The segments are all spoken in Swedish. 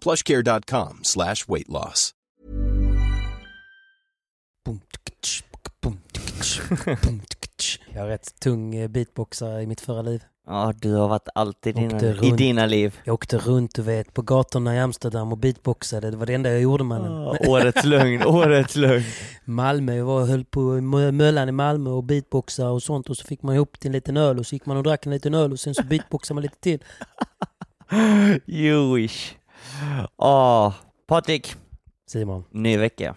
plushcare.com slash weight loss. Jag är rätt tung eh, beatboxare i mitt förra liv. Ja, du har varit alltid Åkte dina, i runt. dina liv. Jag åkte runt du vet, på gatorna i Amsterdam och beatboxade. Det var det enda jag gjorde mannen. Ja, årets lögn, årets lögn. Malmö, jag var höll på i Mö- Möllan i Malmö och beatboxade och sånt och så fick man ihop till en liten öl och så gick man och drack en liten öl och sen så beatboxade man lite till. You wish. Åh, Patrik, Simon. ny vecka.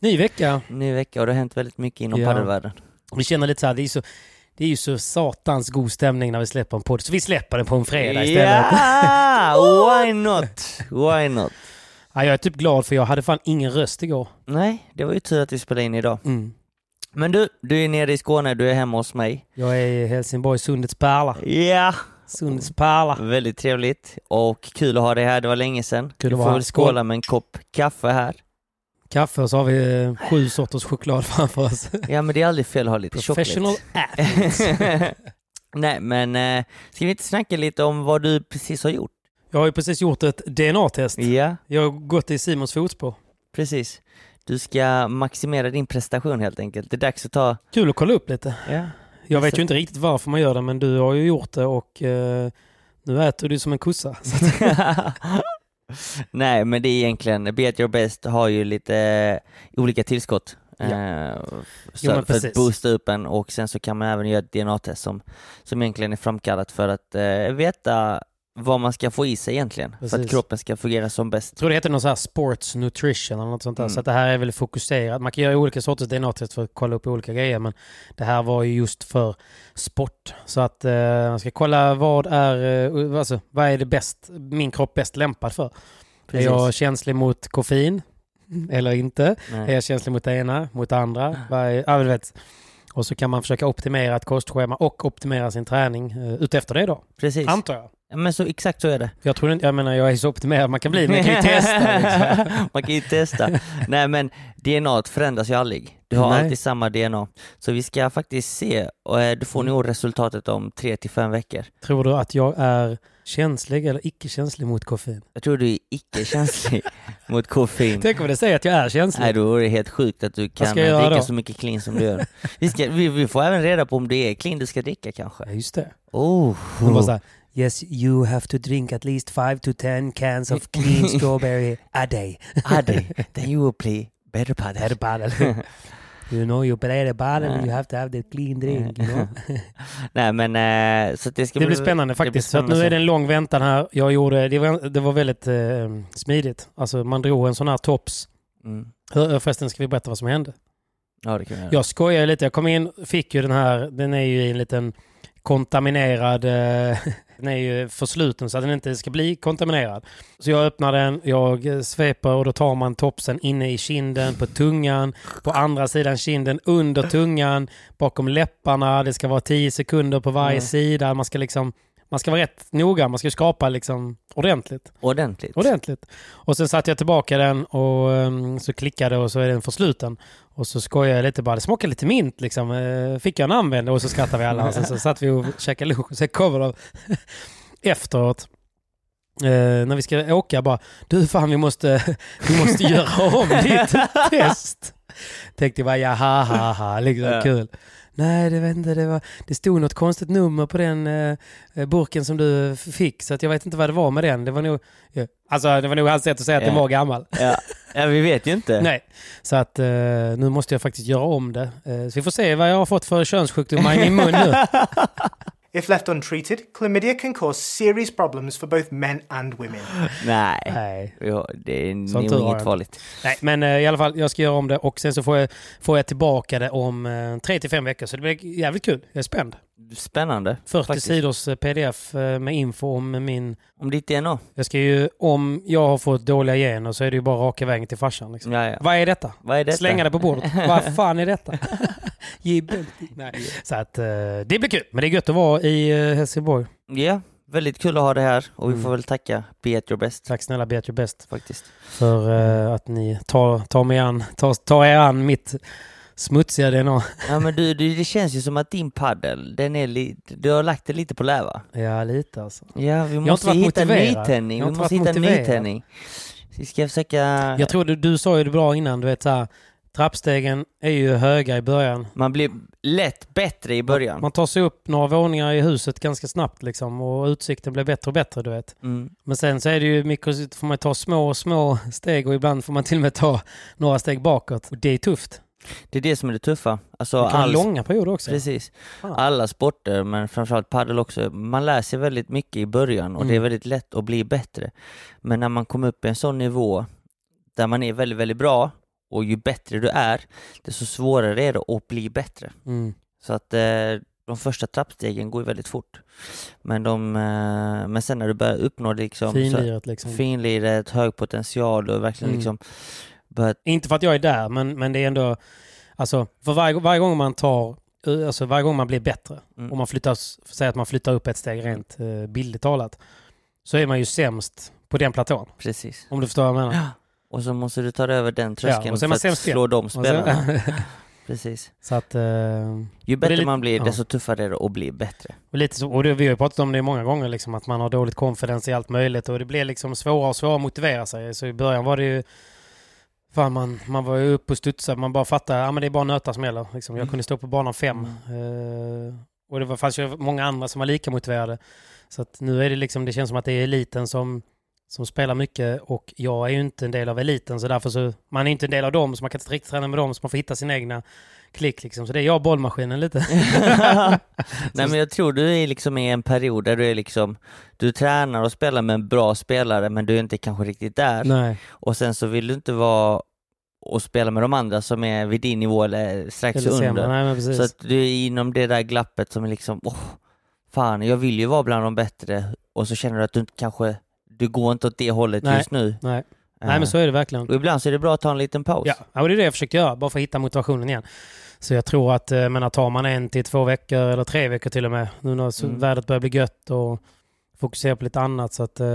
Ny vecka. Ny vecka och det har hänt väldigt mycket inom Ja. padelvärlden. Vi känner lite så här, det är, så, det är ju så satans god stämning när vi släpper en podd. Så vi släpper den på en fredag istället. Ja, why not? Why not? Ja, jag är typ glad för jag hade fan ingen röst igår. Nej, det var ju tur att vi spelade in idag. Mm. Men du, du är nere i Skåne, du är hemma hos mig. Jag är i Helsingborg, Sundets pärla. Ja, Sundets pärla. väldigt trevligt och kul att ha dig här. Det var länge sedan. Kul du att får vara här. skåla med en kopp kaffe här. Kaffe och så har vi eh, sju sorters choklad framför oss. Ja, men det är aldrig fel att ha lite Professional athletes. Nej, men eh, ska vi inte snacka lite om vad du precis har gjort? Jag har ju precis gjort ett DNA-test. Ja, Jag har gått i Simons fotspår. precis. Du ska maximera din prestation helt enkelt. Det är dags att ta... Kul att kolla upp lite. Ja, Jag vet ju inte riktigt varför man gör det, men du har ju gjort det och eh, nu äter du som en kossa. Att- Nej, men det är egentligen, Be At Your Best har ju lite eh, olika tillskott. Ja. Eh, så Jo, för att precis. boosta upp en och sen så kan man även göra ett DNA-test som, som egentligen är framkallat för att eh, veta vad man ska få i sig egentligen. För att Precis. kroppen ska fungera som bäst. Jag tror det heter någon sån här sports nutrition eller något sånt där. Mm. Så att det här är väl fokuserat. Man kan göra olika sorters DNA-test för att kolla upp olika grejer. Men det här var ju just för sport. Så att eh, man ska kolla vad är, eh, alltså, vad är det bäst, min kropp bäst lämpad för. Precis. Är jag känslig mot koffein? Eller inte? Är Nej. jag känslig mot det ena? Mot det andra? Vad är, du vet. Och så kan man försöka optimera ett kostschema och optimera sin träning eh, utefter det då. Precis. Antar jag. Ja, men så, exakt så är det. Jag tror inte, jag menar jag är så optimerad man kan bli, men jag kan ju testa. Liksom. Man kan ju testa. Nej men DNA förändras ju aldrig. Du har Nej. alltid samma DNA. Så vi ska faktiskt se, och eh, du får nog resultatet om tre till fem veckor. Tror du att jag är känslig eller icke känslig mot koffein? Jag tror du är icke-känslig mot koffein. Tänk om det säger att jag är känslig. Nej, då är det helt sjukt att du kan dricka då? så mycket clean som du gör. Vi, ska, vi, vi får även reda på om det är clean du ska dricka kanske. Ja, just det. Oh. Hon bara så här, Yes, you have to drink at least five to ten cans of clean strawberry a day. Adi, then you will play better padel. Better bottle. you know, you play the bottle and you have to have the clean drink. You know? Nej men eh, så det ska Det bli blir spännande det blir faktiskt. Så spännande nu är det en lång väntan här. Jag gjorde, det var, det var väldigt eh, smidigt. Alltså man drog en sån här tops. Mm. Hör- Förresten ska vi berätta vad som hände. Ja det kan vi göra. Jag skojar lite. Jag kom in, fick ju den här, den är ju i en liten kontaminerad, eh, den är ju försluten så att den inte ska bli kontaminerad. Så jag öppnar den, jag sveper och då tar man topsen inne i kinden, på tungan, på andra sidan kinden, under tungan, bakom läpparna. Det ska vara 10 sekunder på varje Mm. sida. Man ska liksom man ska vara rätt noga. Man ska skapa liksom ordentligt. Ordentligt. Ordentligt. Och sen satte jag tillbaka den och um, så klickade och så är den försluten. Och så skojade jag lite bara, det smakar lite mint liksom. Uh, fick jag en användning och så skrattade vi alla. och sen så satt vi och käkade lunch och sen kommer de efteråt. Uh, när vi ska åka bara, du fan vi måste, vi måste göra om ditt test. Tänkte jag bara, jaha, ha, ha, liksom Ja. kul. Nej, det, vet inte, det, var, det stod något konstigt nummer på den eh, burken som du fick, så att jag vet inte vad det var med den. Det var nog, ja. alltså, det var nog hans sätt att säga att den Ja. var gammal. Ja. ja, vi vet ju inte. Nej, så att eh, nu måste jag faktiskt göra om det. Eh, så vi får se vad jag har fått för könssjukdomar i min mun nu. If left untreated, chlamydia can cause serious problems for both men and women. Nej. Nej. Ja, det är Sån nog inget farligt. Nej, men eh, i alla fall, jag ska göra om det och sen så får jag, får jag tillbaka det om eh, tre till fem veckor. Så det blir jävligt kul. Jag är spänd. Spännande. 40 faktiskt. sidors eh, pdf eh, med info om min... Om ditt DNA. Jag ska ju, om jag har fått dåliga gener så är det ju bara raka vägen till farsan. Liksom. Ja, ja. Vad är detta? Vad är detta? Slänga det på bordet. Vad fan är detta? Gibbel. Nej. Så att eh, det blir kul. Men det är gött att vara i eh, Helsingborg. Ja, väldigt kul att ha det här och vi Mm. får väl tacka Be at your best Tack snälla Be at your best faktiskt. för eh, att ni tar, tar, mig an, tar, tar er an mitt smutsiga DNA. Ja men du, du, det känns ju som att din paddel, den är li- du har lagt det lite på läva. Ja, lite alltså. Ja, vi inte måste varit hitta en motiverad. nytändning. Jag har Vi inte måste varit hitta en motiverad. nytändning. Vi ska försöka... Jag tror du, du sa ju det bra innan, du vet så här, trappstegen är ju höga i början. Man blir lätt bättre i början. Man tar sig upp några våningar i huset ganska snabbt liksom och utsikten blir bättre och bättre, du vet. Mm. Men sen så är det ju mycket, får man ta små, små steg och ibland får man till och med ta några steg bakåt. Och det är tufft. Det är det som är det tuffa. Alltså, Det kan all- långa perioder också. Precis. Fan. Alla sporter, men framförallt padel också. Man lär sig väldigt mycket i början och Mm. det är väldigt lätt att bli bättre. Men när man kommer upp i en sån nivå där man är väldigt, väldigt bra och ju bättre du är, desto svårare är det att bli bättre. Mm. Så att eh, de första trappstegen går ju väldigt fort. Men, de, eh, men sen när du börjar uppnå liksom, Finliret liksom. finliret, hög potential och verkligen Mm. liksom börjat Inte för att jag är där, men, men det är ändå... Alltså, för varje, varje gång man tar... Alltså varje gång man blir bättre Mm. och man flyttar, säg att man flyttar upp ett steg rent eh, bildligt talat, så är man ju sämst på den platån. precis. Om du förstår vad jag menar. Och så måste du ta över den tröskeln man för att slå de spelarna. Precis. så att... Eh, Ju bättre lite- man blir, ja. desto tuffare är det att bli bättre. och lite så, och det, vi har ju pratat om det många gånger, liksom, att man har dåligt confidence i allt möjligt och det blir liksom svårare och svårare att motivera sig. Så i början var det ju... Fan, man, man var ju uppe och studsade, man bara fattade att ja, men det är bara nötar som gäller. Liksom. Jag Mm. kunde stå på banan fem. Eh, och det var, fanns ju många andra som var lika motiverade. Så att nu är det liksom, det känns som att det är eliten som, som spelar mycket och jag är ju inte en del av eliten så därför så, man är inte en del av dem så man kan inte riktigt träna med dem så man får hitta sin egna klick liksom. Så det är jag bollmaskinen lite. Nej men jag tror du är liksom i en period där du är liksom, du tränar och spelar med en bra spelare men du är inte kanske riktigt där. Nej, Och sen så vill du inte vara och spela med de andra som är vid din nivå eller strax eller under. Nej. Så att du är inom det där glappet som är liksom, åh, fan jag vill ju vara bland de bättre och så känner du att du inte kanske, du går inte åt det hållet Nej. just nu. Nej. Eh, Nej, men så är det verkligen. Och ibland så är det bra att ta en liten paus. Ja, ja, och det är det jag försöker göra, bara för att hitta motivationen igen. Så jag tror att, eh, men tar man en till två veckor eller tre veckor till och med, nu när Mm. vädret börjar bli gött och fokusera på lite annat så att, eh,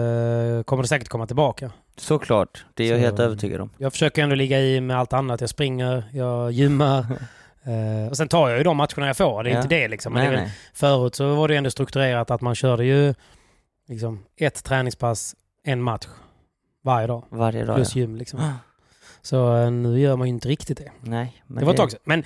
kommer det säkert komma tillbaka. Såklart, det är jag Så- helt övertygad om. Jag försöker ändå ligga i med allt annat. Jag springer, jag gymmar. eh, och sen tar jag ju de matcherna jag får. Det är Ja. inte det liksom. Men nej, det väl, förut så var det ändå strukturerat att man körde ju liksom ett träningspass, en match varje dag. Varje dag Plus ja. gym liksom. Så eh, nu gör man ju inte riktigt det. Nej, men det var ett tag sedan. Men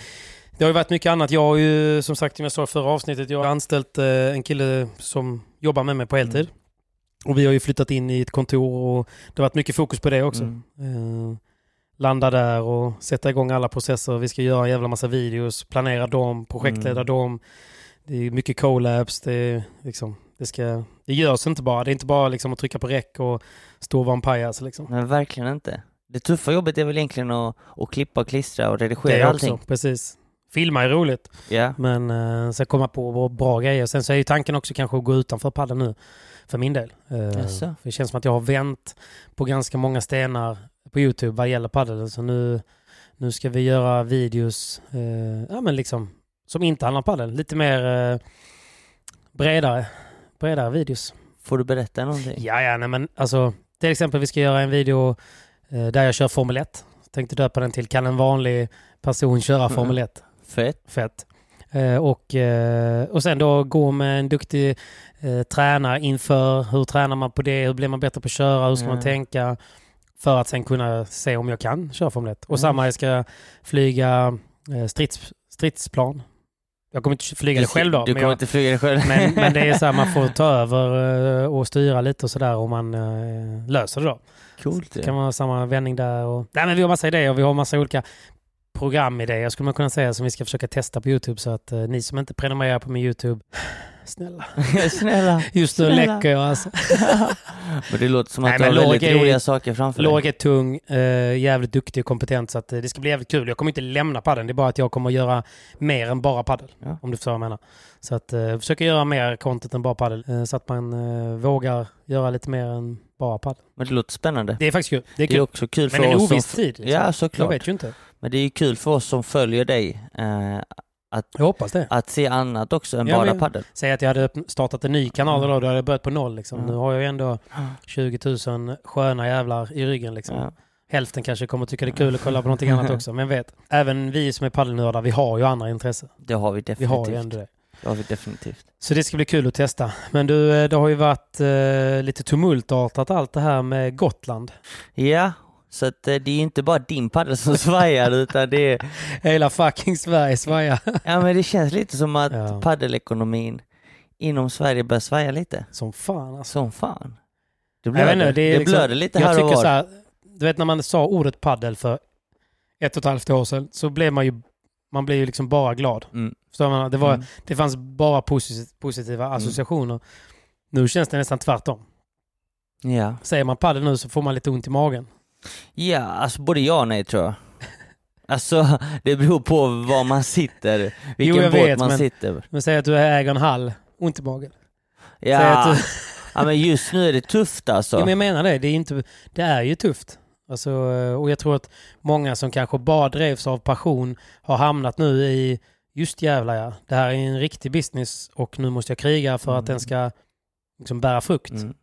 det har ju varit mycket annat. Jag har ju, som sagt, som jag sa i förra avsnittet, jag har anställt eh, en kille som jobbar med mig på heltid. Mm. Och vi har ju flyttat in i ett kontor och det har varit mycket fokus på det också. Mm. Eh, landa där och sätta igång alla processer. Vi ska göra en jävla massa videos, planera dem, projektleda Mm. dem. Det är mycket collabs. Det, är liksom, det, ska, det görs inte bara. Det är inte bara liksom att trycka på räck och stå och vara en pajas. Liksom. Nej, verkligen inte. Det tuffa jobbet är väl egentligen att, att klippa och klistra och Det redigera är allting. också, precis. Filma är roligt. Ja. Men eh, sen komma på bra grejer. Sen så är ju tanken också kanske att gå utanför padden nu. För min del. Jaså? för det känns som att jag har vänt på ganska många stenar på Youtube vad gäller padel. Så nu, nu ska vi göra videos eh, ja, men liksom, som inte handlar om padel. Lite mer eh, bredare. Bredare videos. Får du berätta någonting? Ja, ja, nej, men alltså till exempel vi ska göra en video eh, där jag kör Formel 1. Tänkte döpa den till Kan en vanlig person köra Mm. Formel 1? Fett. Fett. Eh, och, eh, och sen då gå med en duktig tränare inför hur tränar man på det, hur blir man bättre på att köra, hur ska man Mm. tänka för att sen kunna se om jag kan köra Formel 1. Och Mm. samma, jag ska flyga strids, stridsplan. Jag kommer inte flyga det själv då. Du kommer jag, inte flyga det själv? men, men det är så här, man får ta över eh, och styra lite och sådär om man eh, löser det då. Coolt Det ju. kan vara samma vändning där. Och... Nej, men vi har massa idéer och vi har massa olika programidéer skulle man kunna säga som vi ska försöka testa på YouTube så att eh, ni som inte prenumererar på min YouTube, snälla. Snälla. Just nu Snälla. läcker jag alltså. Men det låter som Nej, att du men har väldigt är- roliga saker framför dig. Låg är tung, eh, jävligt duktig och kompetent så att eh, det ska bli jävligt kul. Jag kommer inte lämna padden, det är bara att jag kommer göra mer än bara paddel. Ja. Om du förstår vad jag menar. Så att eh, försöka göra mer content än bara paddel eh, så att man eh, vågar göra lite mer än bara paddel. Men det låter spännande. Det är faktiskt kul. Det är Det är kul. också kul för Men en oss oviss tid. Liksom. Ja, Jag såklart. vet ju inte. Men det är ju kul för oss som följer dig eh, Jag hoppas det. att se annat också än Ja, bara padel. Säg att jag hade startat en ny kanal då, då hade jag börjat på noll. Liksom. Mm. Nu har jag ju ändå 20 000 sköna jävlar i ryggen. Liksom. Ja. Hälften kanske kommer tycka det är kul att kolla på någonting annat också. Men vet, även vi som är paddelnördar, vi har ju andra intressen. Det har vi Vi definitivt. har ju ändå det. Det har vi definitivt. Så det ska bli kul att testa. Men du, eh, det har ju varit eh, lite tumultartat allt det här med Gotland. Ja, så att eh, det är inte bara din padel som svajar utan det är... Hela fucking Sverige svajar. Ja men det känns lite som att Ja. paddelekonomin inom Sverige börjar svaja lite. Som fan alltså. Som fan. Det blöder, inte, det är liksom- blöder lite jag här och var. så här, Du vet när man sa ordet paddel för ett och ett halvt år sedan så blev man ju man blev ju liksom bara glad. Mm. Förstår man? Det, var, Mm. det fanns bara posit- positiva associationer. Nu känns det nästan tvärtom. Ja. Säger man paddel nu så får man lite ont i magen. Ja, alltså både ja och nej tror jag. Alltså, det beror på var man sitter, vilken jag båt vet, man men- sitter. Men säg att du äger en hall, ont i magen. Ja. att du, ja, men just nu är det tufft alltså. ja, men jag menar det, det är, inte, det är ju tufft. Alltså, och jag tror att många som kanske bara drevs av passion har hamnat nu i just jävlar ja, det här är en riktig business och nu måste jag kriga för att Mm. den ska liksom bära frukt. Mm.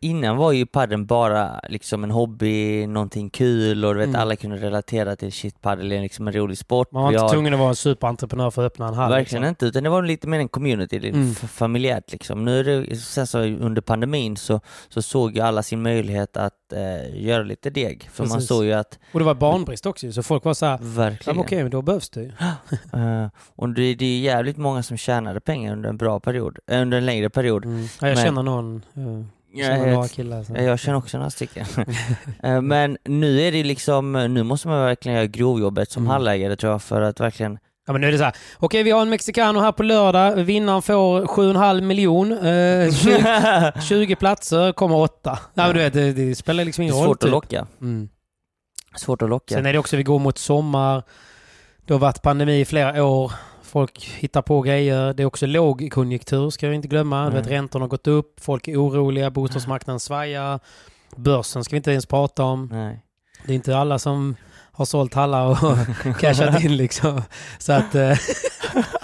Innan var ju padden bara liksom en hobby, någonting kul och du vet Mm. alla kunde relatera till shit padel är liksom en rolig sport. Man var inte har- tvungen att vara en superentreprenör för att öppna en hall. Verkligen liksom. inte, utan det var lite mer en community, Mm. familjärt liksom. Nu är det, sen så under pandemin så, så såg ju alla sin möjlighet att eh, göra lite deg. För man Precis. såg ju att, Och det var barnbrist också så folk var så här, verkligen, okej, men då behövs det ju. eh, och det, det är jävligt många som tjänade pengar under en bra period, eh, under en längre period. Mm. Ja, jag Men- känner någon, uh, känner några killar. Så. Ja, Jag känner också några stycken. Eh, Men nu är det liksom, nu måste man verkligen göra grovjobbet som Mm. hallägare tror jag för att verkligen Ja, men nu är det så här, okej vi har en mexicano här på lördag, vinnaren får 7,5 miljon, eh, 20, 20 platser, kommer åtta. Nej, men du vet, det, det spelar liksom Det ingen är roll. svårt att typ. locka. Mm. Svårt att locka. Sen är det också, vi går mot sommar, det har varit pandemi i flera år, folk hittar på grejer, det är också lågkonjunktur ska vi inte glömma. Nej. vet, räntorna har gått upp, folk är oroliga, bostadsmarknaden svajar, börsen ska vi inte ens prata om. Nej. Det är inte alla som har sålt hallar och cashat in liksom. Så att,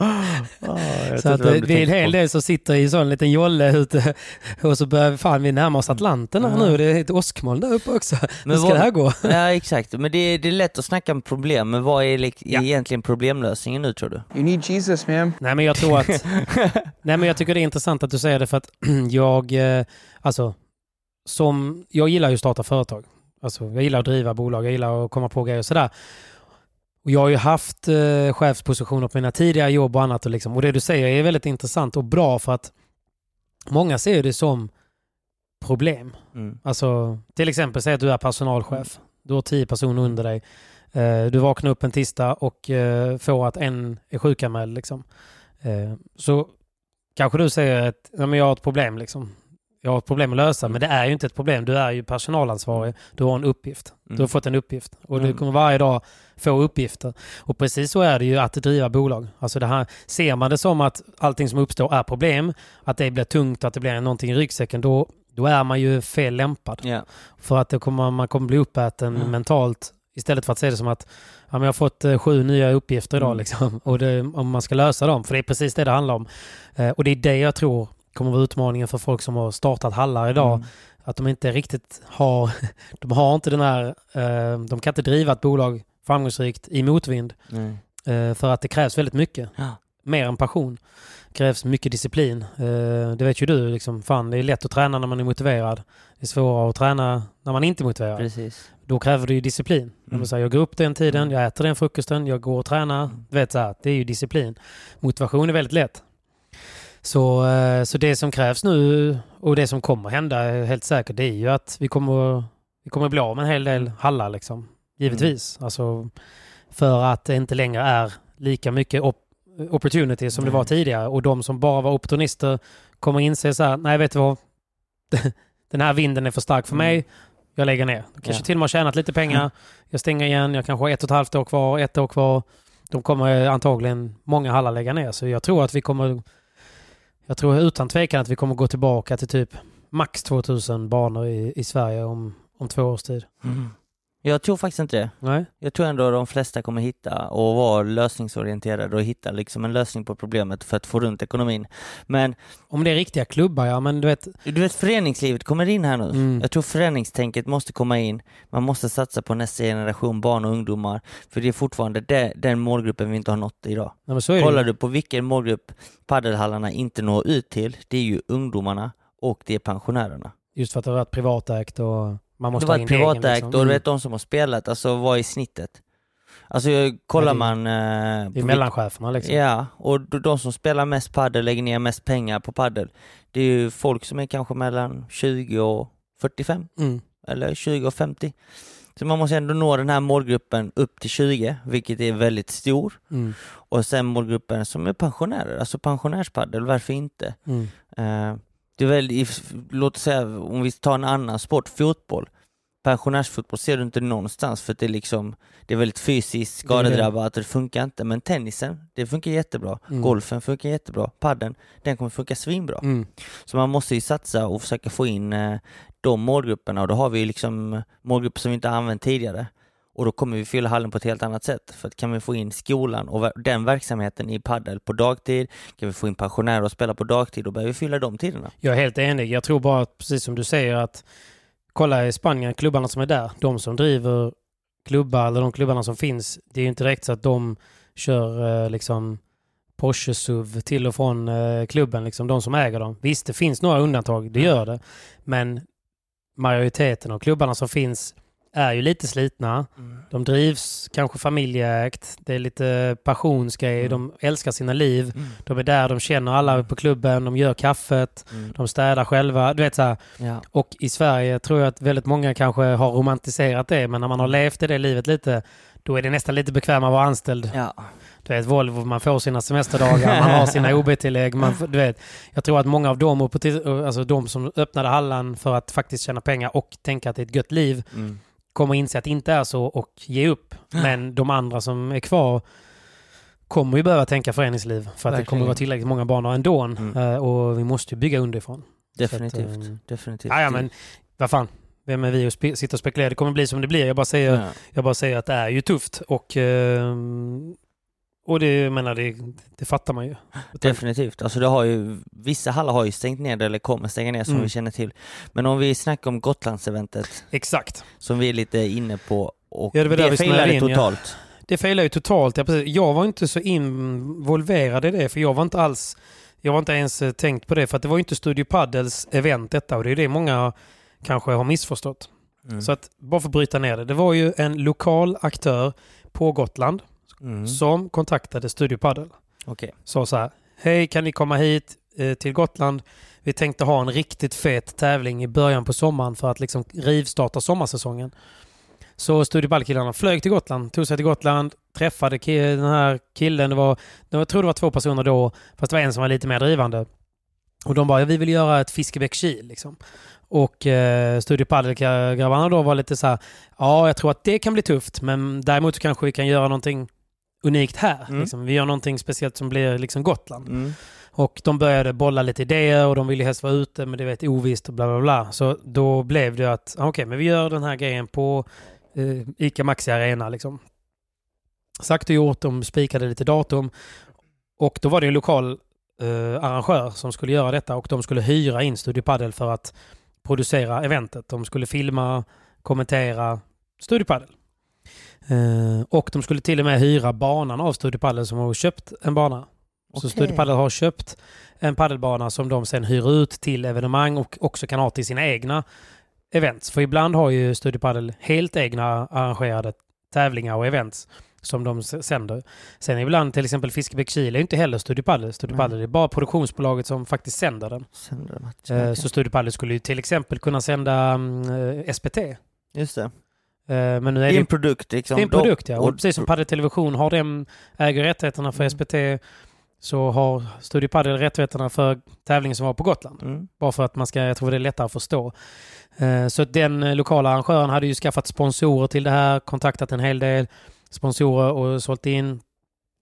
eh, så att eh, det är en hel del som sitter i en sån liten jolle ute och så börjar vi, fan vi närmar oss Atlanten här Ja. nu. Det är ett åskmoln där uppe också. Men Hur ska vad- det här gå? Ja exakt, men det är, det är lätt att snacka om problem, men vad är lik- Ja. egentligen problemlösningen nu tror du? You need Jesus, man. Nej men jag tror att... nej men jag tycker det är intressant att du säger det för att jag... Eh, alltså, som... Jag gillar ju att starta företag. Alltså, jag gillar att driva bolag, jag gillar att komma på grejer och sådär. Och jag har ju haft eh, chefspositioner på mina tidigare jobb och annat och, liksom, och det du säger är väldigt intressant och bra för att många ser det som problem. Mm. Alltså, till exempel säg att du är personalchef. Du har tio personer under dig. Eh, Du vaknar upp en tisdag och eh, får att en är sjukanmäld. Liksom. Eh, Så kanske du säger att ja, men jag har ett problem. Liksom. Jag har ett problem att lösa, men det är ju inte ett problem. Du är ju personalansvarig. Du har en uppgift. Du har Mm. fått en uppgift och du Mm. kommer varje dag få uppgifter. Och precis så är det ju att driva bolag. Alltså det här, ser man det som att allting som uppstår är problem, att det blir tungt, att det blir någonting i ryggsäcken, då, då är man ju fel lämpad. Ja. För att det kommer, man kommer bli uppäten Mm. mentalt Istället för att se det som att ja, jag har fått eh, sju nya uppgifter idag Mm. liksom, och det, om man ska lösa dem. För det är precis det det handlar om. Eh, och det är det jag tror kommer vara utmaningen för folk som har startat hallar idag. Mm. Att de inte riktigt har, de har inte den här, eh, de kan inte driva ett bolag framgångsrikt i motvind. Eh, för att det krävs väldigt mycket. Ja. Mer än passion. Det krävs mycket disciplin. Eh, det vet ju du. Liksom, fan, det är lätt att träna när man är motiverad. Det är svårare att träna när man inte är motiverad. Precis. Då kräver det ju disciplin. Mm. Mm. jag går upp den tiden, Mm. jag äter den frukosten, jag går och tränar. Mm. Du vet, så här, det är ju disciplin. Motivation är väldigt lätt. Så, eh, så det som krävs nu och det som kommer hända helt säkert det är ju att vi kommer, vi kommer bli av med en hel del hallar liksom. Givetvis. Mm. Alltså, för att det inte längre är lika mycket op- opportunity som det Nej. var tidigare. Och de som bara var opportunister kommer inse så här, nej vet du vad? Den här vinden är för stark för Mm. mig. Jag lägger ner. Kanske Ja. till och med har tjänat lite pengar. Jag stänger igen. Jag kanske har ett och ett halvt år kvar, ett år kvar. De kommer antagligen många hallar lägga ner. Så jag tror att vi kommer... Jag tror utan tvekan att vi kommer gå tillbaka till typ max 2000 banor i, i Sverige om, om två års tid. Mm. Jag tror faktiskt inte det. Nej? Jag tror ändå de flesta kommer hitta och vara lösningsorienterade och hitta liksom en lösning på problemet för att få runt ekonomin. Men Om det är riktiga klubbar, ja men du vet... du vet föreningslivet kommer in här nu. Mm. Jag tror föreningstänket måste komma in. Man måste satsa på nästa generation barn och ungdomar. För det är fortfarande det, den målgruppen vi inte har nått idag. Nej, Kollar du på vilken målgrupp paddelhallarna inte når ut till, det är ju ungdomarna och det är pensionärerna. Just för att det har varit privatägt och man måste det var ha ett privatägt liksom. och du Mm. vet de som har spelat, alltså vad är snittet? Alltså kollar det- man... Eh, Det är mellancheferna liksom. Ja, och de, de som spelar mest paddel lägger ner mest pengar på paddel. Det är ju folk som är kanske mellan 20 och 45 Mm. eller 20 och 50. Så man måste ändå nå den här målgruppen upp till 20, vilket är väldigt stor. Mm. Och sen målgruppen som är pensionärer, alltså pensionärspaddel, varför inte? Mm. Eh, det är väl, låt säga om vi tar en annan sport, fotboll. Pensionärsfotboll ser du inte någonstans för det är liksom, det är väldigt fysiskt skadedrabbat och det funkar inte. Men tennisen, det funkar jättebra. Mm. Golfen funkar jättebra. Padden, den kommer funka svinbra. Mm. Så man måste ju satsa och försöka få in eh, de målgrupperna och då har vi liksom målgrupper som vi inte har använt tidigare. Och då kommer vi fylla hallen på ett helt annat sätt. För att kan vi få in skolan och den verksamheten i paddel på dagtid, kan vi få in pensionärer att spela på dagtid, då behöver vi fylla de tiderna. Jag är helt enig. Jag tror bara, att, precis som du säger, att kolla i Spanien, klubbarna som är där, de som driver klubbar, eller de klubbarna som finns, det är ju inte direkt så att de kör eh, liksom Porsche-SUV till och från eh, klubben, liksom de som äger dem. Visst, det finns några undantag, det gör det. Men majoriteten av klubbarna som finns är ju lite slitna. De drivs kanske familjeägt. Det är lite passionsgrej. Mm. De älskar sina liv. Mm. De är där, de känner alla på klubben, de gör kaffet, Mm. de städar själva. Du vet så. Ja. Och i Sverige tror jag att väldigt många kanske har romantiserat det, men när man har levt i det livet lite, då är det nästan lite bekvämare att vara anställd. ja. Du vet, Volvo, man får sina semesterdagar, man har sina OB-tillägg. Man, du vet, jag tror att många av dem, alltså de som öppnade hallan för att faktiskt tjäna pengar och tänka att det är ett gött liv, Mm. Kommer inse att det inte är så och ge upp. Men de andra som är kvar kommer ju behöva tänka föreningsliv för att det kommer Verkligen. att vara tillräckligt många banor ändå. Mm. Eh, Och vi måste ju bygga underifrån. Definitivt. Att, ehm, Definitivt. Ja, ja, men vad fan. Vem är vi att spe- sitta och spekulera? Det kommer bli som det blir. Jag bara säger, Ja. jag bara säger att det är ju tufft. Och, ehm, och det, jag menar, det, det fattar man ju. Definitivt. Alltså det har ju, vissa hallar har ju stängt ner eller kommer stänga ner som Mm. vi känner till. Men om vi snackar om Gotlandseventet Exakt. som vi är lite inne på och Ja, det det failade in, ja. totalt. Det failar ju totalt. Ja, precis. Jag var inte så involverad i det, för jag var inte alls... Jag var inte ens eh, tänkt på det, för att det var ju inte Studio Paddles event detta och det är det många kanske har missförstått. Mm. Så att, bara för att bryta ner det. Det var ju en lokal aktör på Gotland Mm. som kontaktade Studio Paddle. Okej. Sa så här, hej kan ni komma hit eh, till Gotland? Vi tänkte ha en riktigt fet tävling i början på sommaren för att liksom rivstarta sommarsäsongen. Så Studio Paddle-killarna flög till Gotland, tog sig till Gotland, träffade den här killen. Det var, jag tror det var två personer då, fast det var en som var lite mer drivande. Och de bara, ja, vi vill göra ett Fiskebäck-Kil liksom. Och eh, Studio Padel-grabbarna då var lite så här, ja jag tror att det kan bli tufft, men däremot kanske vi kan göra någonting unikt här. Mm. Liksom. Vi gör någonting speciellt som blir liksom Gotland. Mm. Och de började bolla lite idéer och de ville helst vara ute men det vet ovisst och bla bla bla. Så då blev det att, ah, okej men vi gör den här grejen på eh, ICA Maxi Arena liksom. Sagt och gjort, de spikade lite datum och då var det en lokal eh, arrangör som skulle göra detta och de skulle hyra in Studio Padel för att producera eventet. De skulle filma, kommentera Studio Padel. Eh, och de skulle till och med hyra banan av Studio Padel som har köpt en bana. Så Okej. Studio Padel har köpt en paddelbana som de sen hyr ut till evenemang och också kan ha till sina egna events. För ibland har ju Studio Padel helt egna arrangerade tävlingar och events som de sänder. Sen ibland till exempel Fiskebäck-Kil är inte heller Studio Padel. Studio. Padel är bara produktionsbolaget som faktiskt sänder den. Sänder de matcher, Eh, okej. Så Studio Padel skulle ju till exempel kunna sända mm, eh, SPT. Just det. Men nu Det är är det en produkt liksom. det är en produkt ja. Och precis som Padel Television har den, äger rättigheterna för Mm. SPT så har Studio Padel rättigheterna för tävlingen som var på Gotland. Mm. Bara för att man ska, jag tror det är lättare att förstå. Eh, Så den eh, lokala arrangören hade ju skaffat sponsorer till det här, kontaktat en hel del sponsorer och sålt in.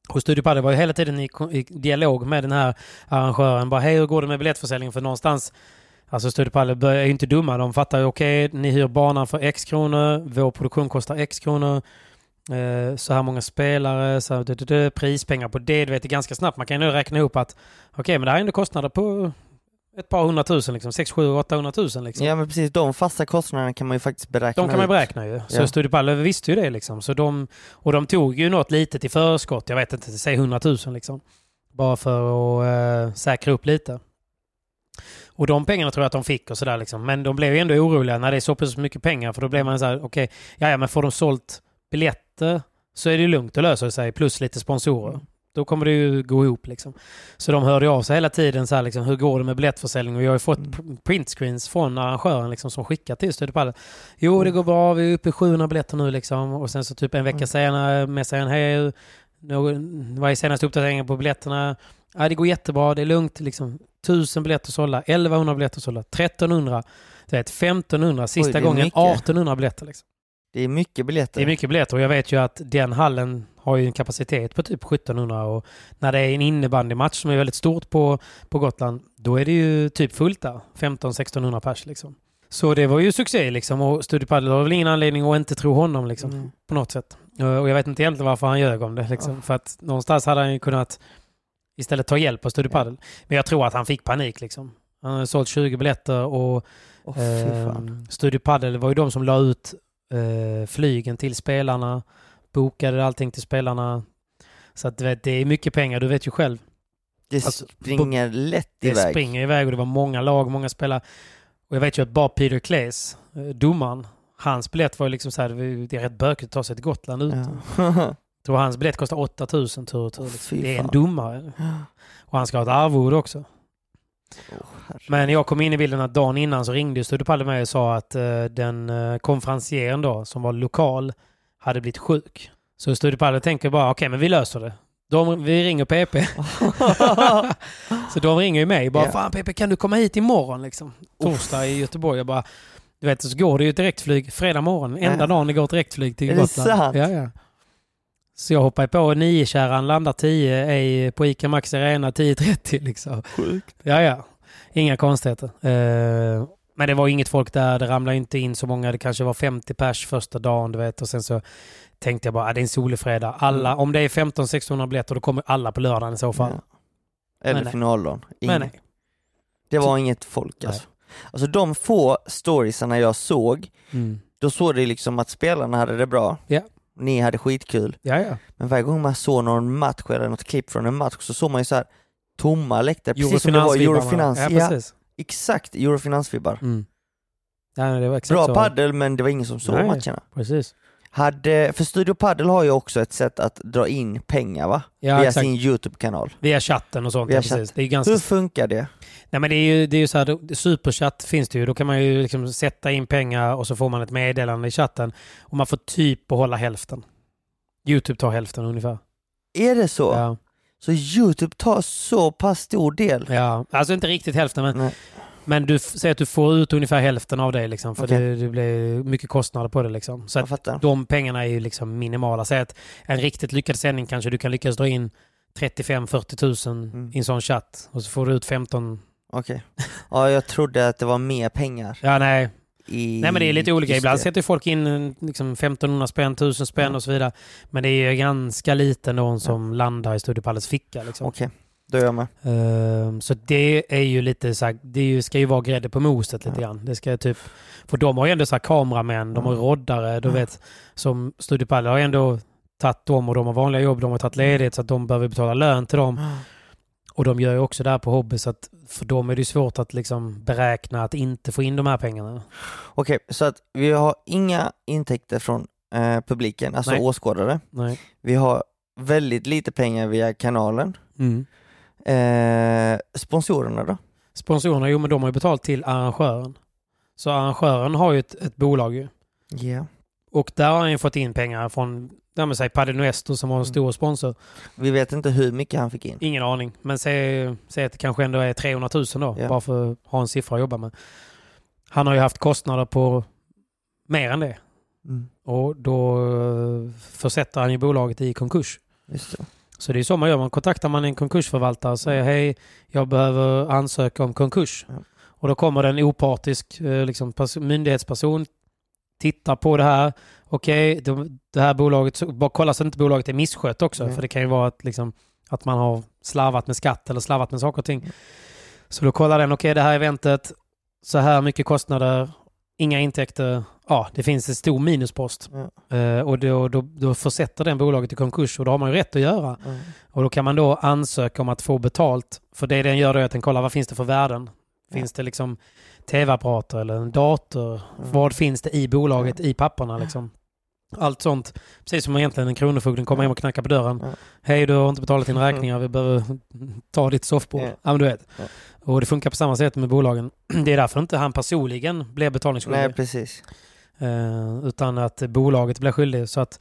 Och Studio Padel var ju hela tiden i dialog med den här arrangören. Bara hej, hur går det med biljettförsäljningen? För någonstans, alltså Studio Padel bör- är ju inte dumma. De fattar ju okej, ni hyr banan för X kronor, vår produktion kostar X kronor. Eh, så här många spelare, så här, du, du, du, prispengar på det. Du vet, det ganska snabbt. Man kan ju nu räkna ihop att okej, men det här är ändå kostnader på ett par hundratusen, liksom. 6, 7, 800 tusen. Liksom. Ja men precis, de fasta kostnaderna kan man ju faktiskt beräkna De kan man beräkna ju. Så Ja. Studio Padel visste ju det liksom. Så de, och de tog ju något litet i förskott. Jag vet inte, säg 100 000 liksom. Bara för att eh, säkra upp lite. Och de pengarna tror jag att de fick och sådär liksom. Men de blev ju ändå oroliga när det är så pass mycket pengar. För då blev man så här, okej, ja, ja men får de sålt biljetter så är det lugnt, löser det sig. Plus lite sponsorer. Då kommer det ju gå ihop liksom. Så de hörde av sig hela tiden så här liksom, hur går det med biljettförsäljning? Och jag har ju fått pr- printscreens från arrangören liksom som skickar till Studio Padel. Jo, det går bra. Vi är uppe i 700 biljetter nu liksom. Och sen så typ en vecka Mm. senare messar han hej, någon- vad är senaste uppdateringen på biljetterna? Ja, det går jättebra. Det är lugnt liksom. 1000 biljetter sålda, 1100 biljetter sålda, 1300, du vet 1500, sista är gången mycket. 1800 biljetter. Liksom. Det är mycket biljetter. Det är mycket biljetter och jag vet ju att den hallen har ju en kapacitet på typ 1700 och när det är en innebandymatch som är väldigt stort på, på Gotland, då är det ju typ fullt där. 15-1600 pers liksom. Så det var ju succé liksom och Studio Padel har väl ingen anledning att inte tro honom liksom Mm. på något sätt. Och jag vet inte egentligen varför han ljög om det liksom. Ja. För att någonstans hade han ju kunnat istället ta hjälp av Studio. Padel. Men jag tror att han fick panik liksom. Han hade sålt 20 biljetter och fan. Eh, Studio Padel var ju de som la ut eh, flygen till spelarna, bokade allting till spelarna. Så att vet, det är mycket pengar, du vet ju själv. Det alltså, springer lätt Det iväg. springer iväg och det var många lag, många spelare. Och jag vet ju att bara Peter Claes, eh, domaren, hans biljett var ju liksom så här, det är- det rätt bökigt att ta sig till Gotland utan. Ja. Tror hans biljett kostar 8000 tur och tur. Fy Det är en domare. Och han ska ha ett arvode också. Herre. Men jag kom in i bilden att dagen innan så ringde Studio mig och sa att eh, den uh, konferencieren då, som var lokal, hade blivit sjuk. Så Studio tänker bara, okej men vi löser det. De, vi ringer PP. så de ringer ju mig bara, Ja. fan PP kan du komma hit imorgon liksom? Torsdag i Göteborg. Jag bara, du vet så går det ju ett direktflyg fredag morgon. Enda dagen det går ett direktflyg till Är det Gotland. sant? Ja, ja. Så jag hoppar på nio kärran landar 10 är på ICA Maxi Arena 10.30 liksom. Sjukt. Ja, ja. Inga konstigheter. Eh, men det var inget folk där. Det ramlade inte in så många. Det kanske var 50 pers första dagen, du vet. Och sen så tänkte jag bara, ah, det är en solig fredag. Alla, Mm. om det är 15-1600 biljetter, då kommer alla på lördagen i så fall. Ja. Eller finaldagen. Men nej. Det var inget folk alltså. Alltså de få storiesarna jag såg, Mm. då såg det liksom att spelarna hade det bra. Ja. Ni hade skitkul. Ja, ja. Men varje gång man såg någon match eller något klipp från en match så såg man ju så här tomma läktare, precis som det var. Eurofinans. Ja, Ja, exakt, Eurofinansvibbar. Mm. Ja, Bra så. paddel men det var ingen som såg Nej. matcherna. Precis. Hade, för Studio Paddle har ju också ett sätt att dra in pengar va? Ja, Via exakt. sin YouTube-kanal. Via chatten och sånt. Via ja, precis. Det är ganska Hur funkar det? Nej men det är ju, det är ju så här, superchatt finns det ju. Då kan man ju liksom sätta in pengar och så får man ett meddelande i chatten. Och man får typ behålla hälften. Youtube tar hälften ungefär. Är det så? Ja, Så YouTube tar så pass stor del? ja. Alltså inte riktigt hälften men, Nej. Men du säger att du får ut ungefär hälften av det liksom. För Okej. det, det blir mycket kostnader på det liksom. Så att de pengarna är ju liksom minimala. Säg att en riktigt lyckad sändning kanske du kan lyckas dra in 35-40 tusen Mm. i en sån chatt. Och så får du ut 15. Okej. Ja, jag trodde att det var mer pengar. Ja nej. i... Nej men det är lite olika. Ibland sätter folk in eh, liksom 1500 spänn, 1000 spänn Ja. och så vidare. Men det är ju ganska lite någon som landar i Studiepallets ficka. Liksom. Okej, då är jag med. Ehm, så det är ju lite så här, det ska ju vara grädde på moset lite Ja. grann. Det ska typ, för de har ju ändå så här kameramän, de har ju roddare, du Ja. vet. Som Studiepallet har ju ändå tagit dem och de har vanliga jobb, de har tagit ledigt så att de behöver betala lön till dem. Och de gör ju också det här på hobby så att för dem är det svårt att liksom beräkna att inte få in de här pengarna. Okej, så att vi har inga intäkter från eh, publiken, alltså Nej. åskådare. Nej. Vi har väldigt lite pengar via kanalen. Mm. Eh, sponsorerna då? Sponsorerna, jo men de har ju betalt till arrangören. Så arrangören har ju ett, ett bolag ju. Ja. Och där har han ju fått in pengar från, ja men säg Padel Nuestro som var en Mm. stor sponsor. Vi vet inte hur mycket han fick in. Ingen aning. Men säg, säg att det kanske ändå är 300 000 då. Ja. Bara för att ha en siffra att jobba med. Han har ju haft kostnader på mer än det. Mm. Och då eh, försätter han ju bolaget i konkurs. Just det. Så det är så man gör. Man kontaktar man en konkursförvaltare och säger hej, jag behöver ansöka om konkurs. Ja. Och då kommer det en opartisk eh, liksom, pers- myndighetsperson, tittar på det här. Okej, det, det här bolaget, bara kolla så inte bolaget är misskött också. Mm. För det kan ju vara att, liksom, att man har slarvat med skatt eller slarvat med saker och ting. Så då kollar den, okej det här eventet, så här mycket kostnader, inga intäkter. Ja, det finns en stor minuspost. Eh, och då, då, då försätter den bolaget i konkurs och då har man ju rätt att göra. Mm. Och då kan man då ansöka om att få betalt. För det den gör då är att den kollar vad finns det för värden. Finns det liksom tv-apparater eller en dator? Mm. Vad finns det i bolaget, i papperna liksom? Allt sånt. Precis som egentligen en kronofogden kommer hem och knackar på dörren. Ja. Hej, du har inte betalat dina räkningar. Vi behöver ta ditt soffbord. Ja. Ja, men du vet. Och det funkar på samma sätt med bolagen. Det är därför inte han personligen blev betalningsskyldig. Nej, precis. Eh, utan att bolaget blir skyldig. Så att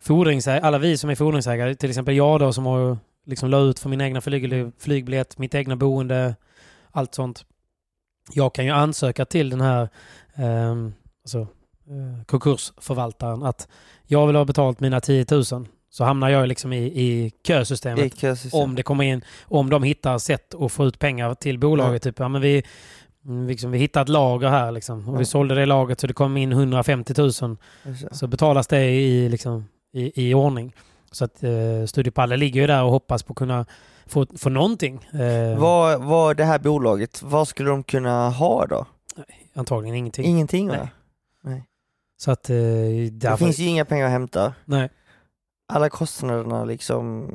fordringsägare, alla vi som är fordringsägare, till exempel jag då som har liksom la ut för min egna flyg, flygbiljett, mitt egna boende, allt sånt. Jag kan ju ansöka till den här eh, alltså, eh, konkursförvaltaren att jag vill ha betalt mina 10 000. Så hamnar jag liksom i, i kösystemet. Det är kösystem. Om det kommer in, om de hittar sätt att få ut pengar till bolaget. Typ, ja, men vi, mm, liksom, vi hittade ett lager här liksom, och vi Ja. sålde det lagret så det kom in 150 000. Just det. Så betalas det i, liksom, i, i ordning. Så att eh, Studiepalle ligger ju där och hoppas på att kunna få, få någonting. Eh, Vad, vad det här bolaget, vad skulle de kunna ha då? Antagligen ingenting. Ingenting Nej. va? Så att eh, Det därför, finns ju inga pengar att hämta. nej. Alla kostnaderna liksom,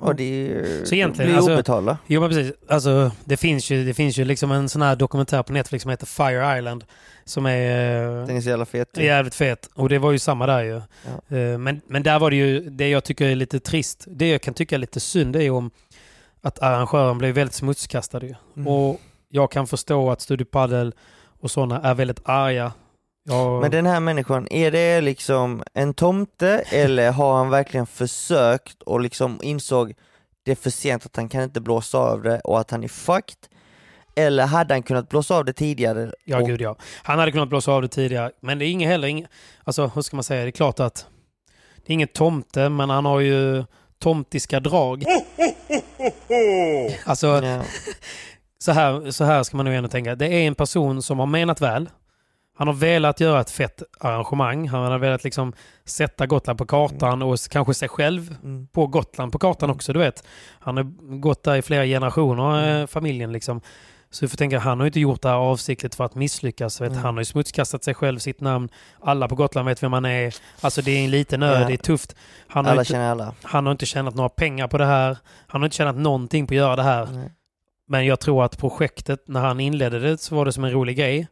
och det Så egentligen, blir alltså- obetalda. Jo men precis. Alltså, det finns ju, det finns ju liksom en sån här dokumentär på Netflix som heter Fire Island. Som är... eh, Den är så jävla fet. är jävligt fet. Och det var ju samma där ju. Ja. Eh, Men, men där var det ju, det jag tycker är lite trist, det jag kan tycka är lite synd det är ju om att arrangören blev väldigt smutskastad ju. Mm. Och jag kan förstå att Studio Padel och sådana är väldigt arga. Jag, Men den här människan, är det liksom en tomte eller har han verkligen försökt och liksom insåg det är för sent att han kan inte blåsa av det och att han är fucked? Eller hade han kunnat blåsa av det tidigare? Ja, och, gud ja. Han hade kunnat blåsa av det tidigare. Men det är inget heller, inget, alltså hur ska man säga, det är klart att det är ingen tomte, men han har ju tomtiska drag. Alltså, Ja, så här, så här ska man nog ändå tänka. Det är en person som har menat väl. Han har velat göra ett fett arrangemang. Han har velat liksom sätta Gotland på kartan och s- kanske sig själv mm, på Gotland på kartan också, du vet. Han har gått där i flera generationer, eh, familjen liksom. Så du får tänka, han har inte gjort det här avsiktligt för att misslyckas. Vet. Mm. Han har ju smutskastat sig själv, sitt namn. Alla på Gotland vet vem han är. Alltså det är en liten ö, Ja. det är tufft. Han har, alla inte, känner alla. han har inte tjänat några pengar på det här. Han har inte tjänat någonting på att göra det här. Nej. Men jag tror att projektet, när han inledde det så var det som en rolig grej.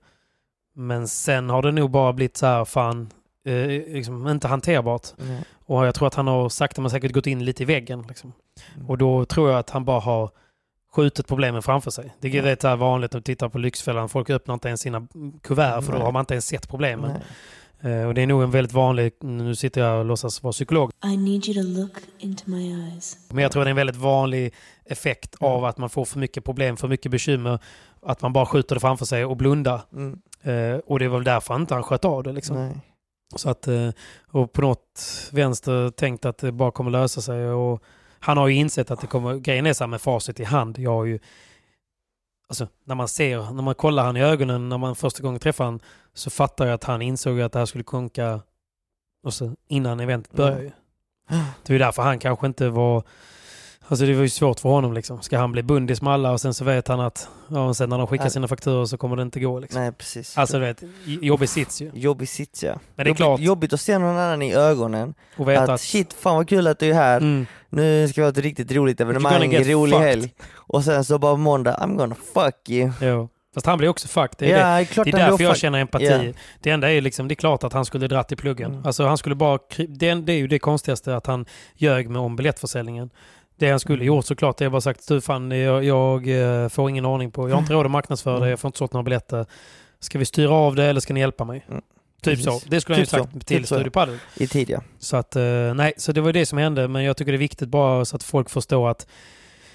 Men sen har det nog bara blivit så här, fan, eh, liksom inte hanterbart. Nej. Och jag tror att han har sakta men säkert gått in lite i väggen. Liksom. Mm. Och då tror jag att han bara har skjutit problemen framför sig. Det är här vanligt när du tittar på Lyxfällan. Folk öppnar inte ens sina kuvert för då har man inte ens sett problemen. Eh, och det är nog en väldigt vanlig, nu sitter jag och låtsas vara psykolog, I need you to look into my eyes. men jag tror det är en väldigt vanlig effekt Mm. av att man får för mycket problem, för mycket bekymmer. Att man bara skjuter det framför sig och blundar. Mm. Eh, och det var väl därför inte han sköt av det. Liksom. Nej. Så att, eh, och på något vänster tänkt att det bara kommer lösa sig. Och han har ju insett att det kommer, grejen är så här med facit i hand. Jag har ju alltså när man ser, när man kollar han i ögonen när man första gången träffar han så fattar jag att han insåg att det här skulle konka och så, innan eventet började. ju. Det är därför han kanske inte var Alltså det var ju svårt för honom liksom. Ska han bli bundis med alla och sen så vet han att ja, sen när de skickar sina fakturor så kommer det inte gå liksom. Nej, precis. Alltså du vet, jobbig sits ju. Jobbig sits ja. Men det är jobbigt, klart. jobbigt att se någon annan i ögonen. Och veta att, att... shit, fan vad kul att du är här. Mm, Nu ska vi ha ett riktigt roligt evenemang, get rolig fucked. helg. Och sen så bara måndag, I'm gonna fuck you. jo. Fast han blir också fucked. Det är, ja, det. klart Det är därför jag fuck- känner empati. Ja. Det enda är liksom, det är klart att han skulle dratt i pluggen. Mm. Alltså han skulle bara, det är ju det konstigaste att han ljög med om biljettförsäljningen. Det han skulle gjort såklart, det är bara sagt du fan jag, jag eh, får ingen ordning på, jag har inte råd att marknadsföra det, jag får inte sålt några biljetter. Ska vi styra av det eller ska ni hjälpa mig? Mm. Typ Precis. så. Det skulle han ju Typ så. sagt till Typ Studio Padel. I tid ja. Så att, eh, nej, så det var det som hände. Men jag tycker det är viktigt bara så att folk förstår att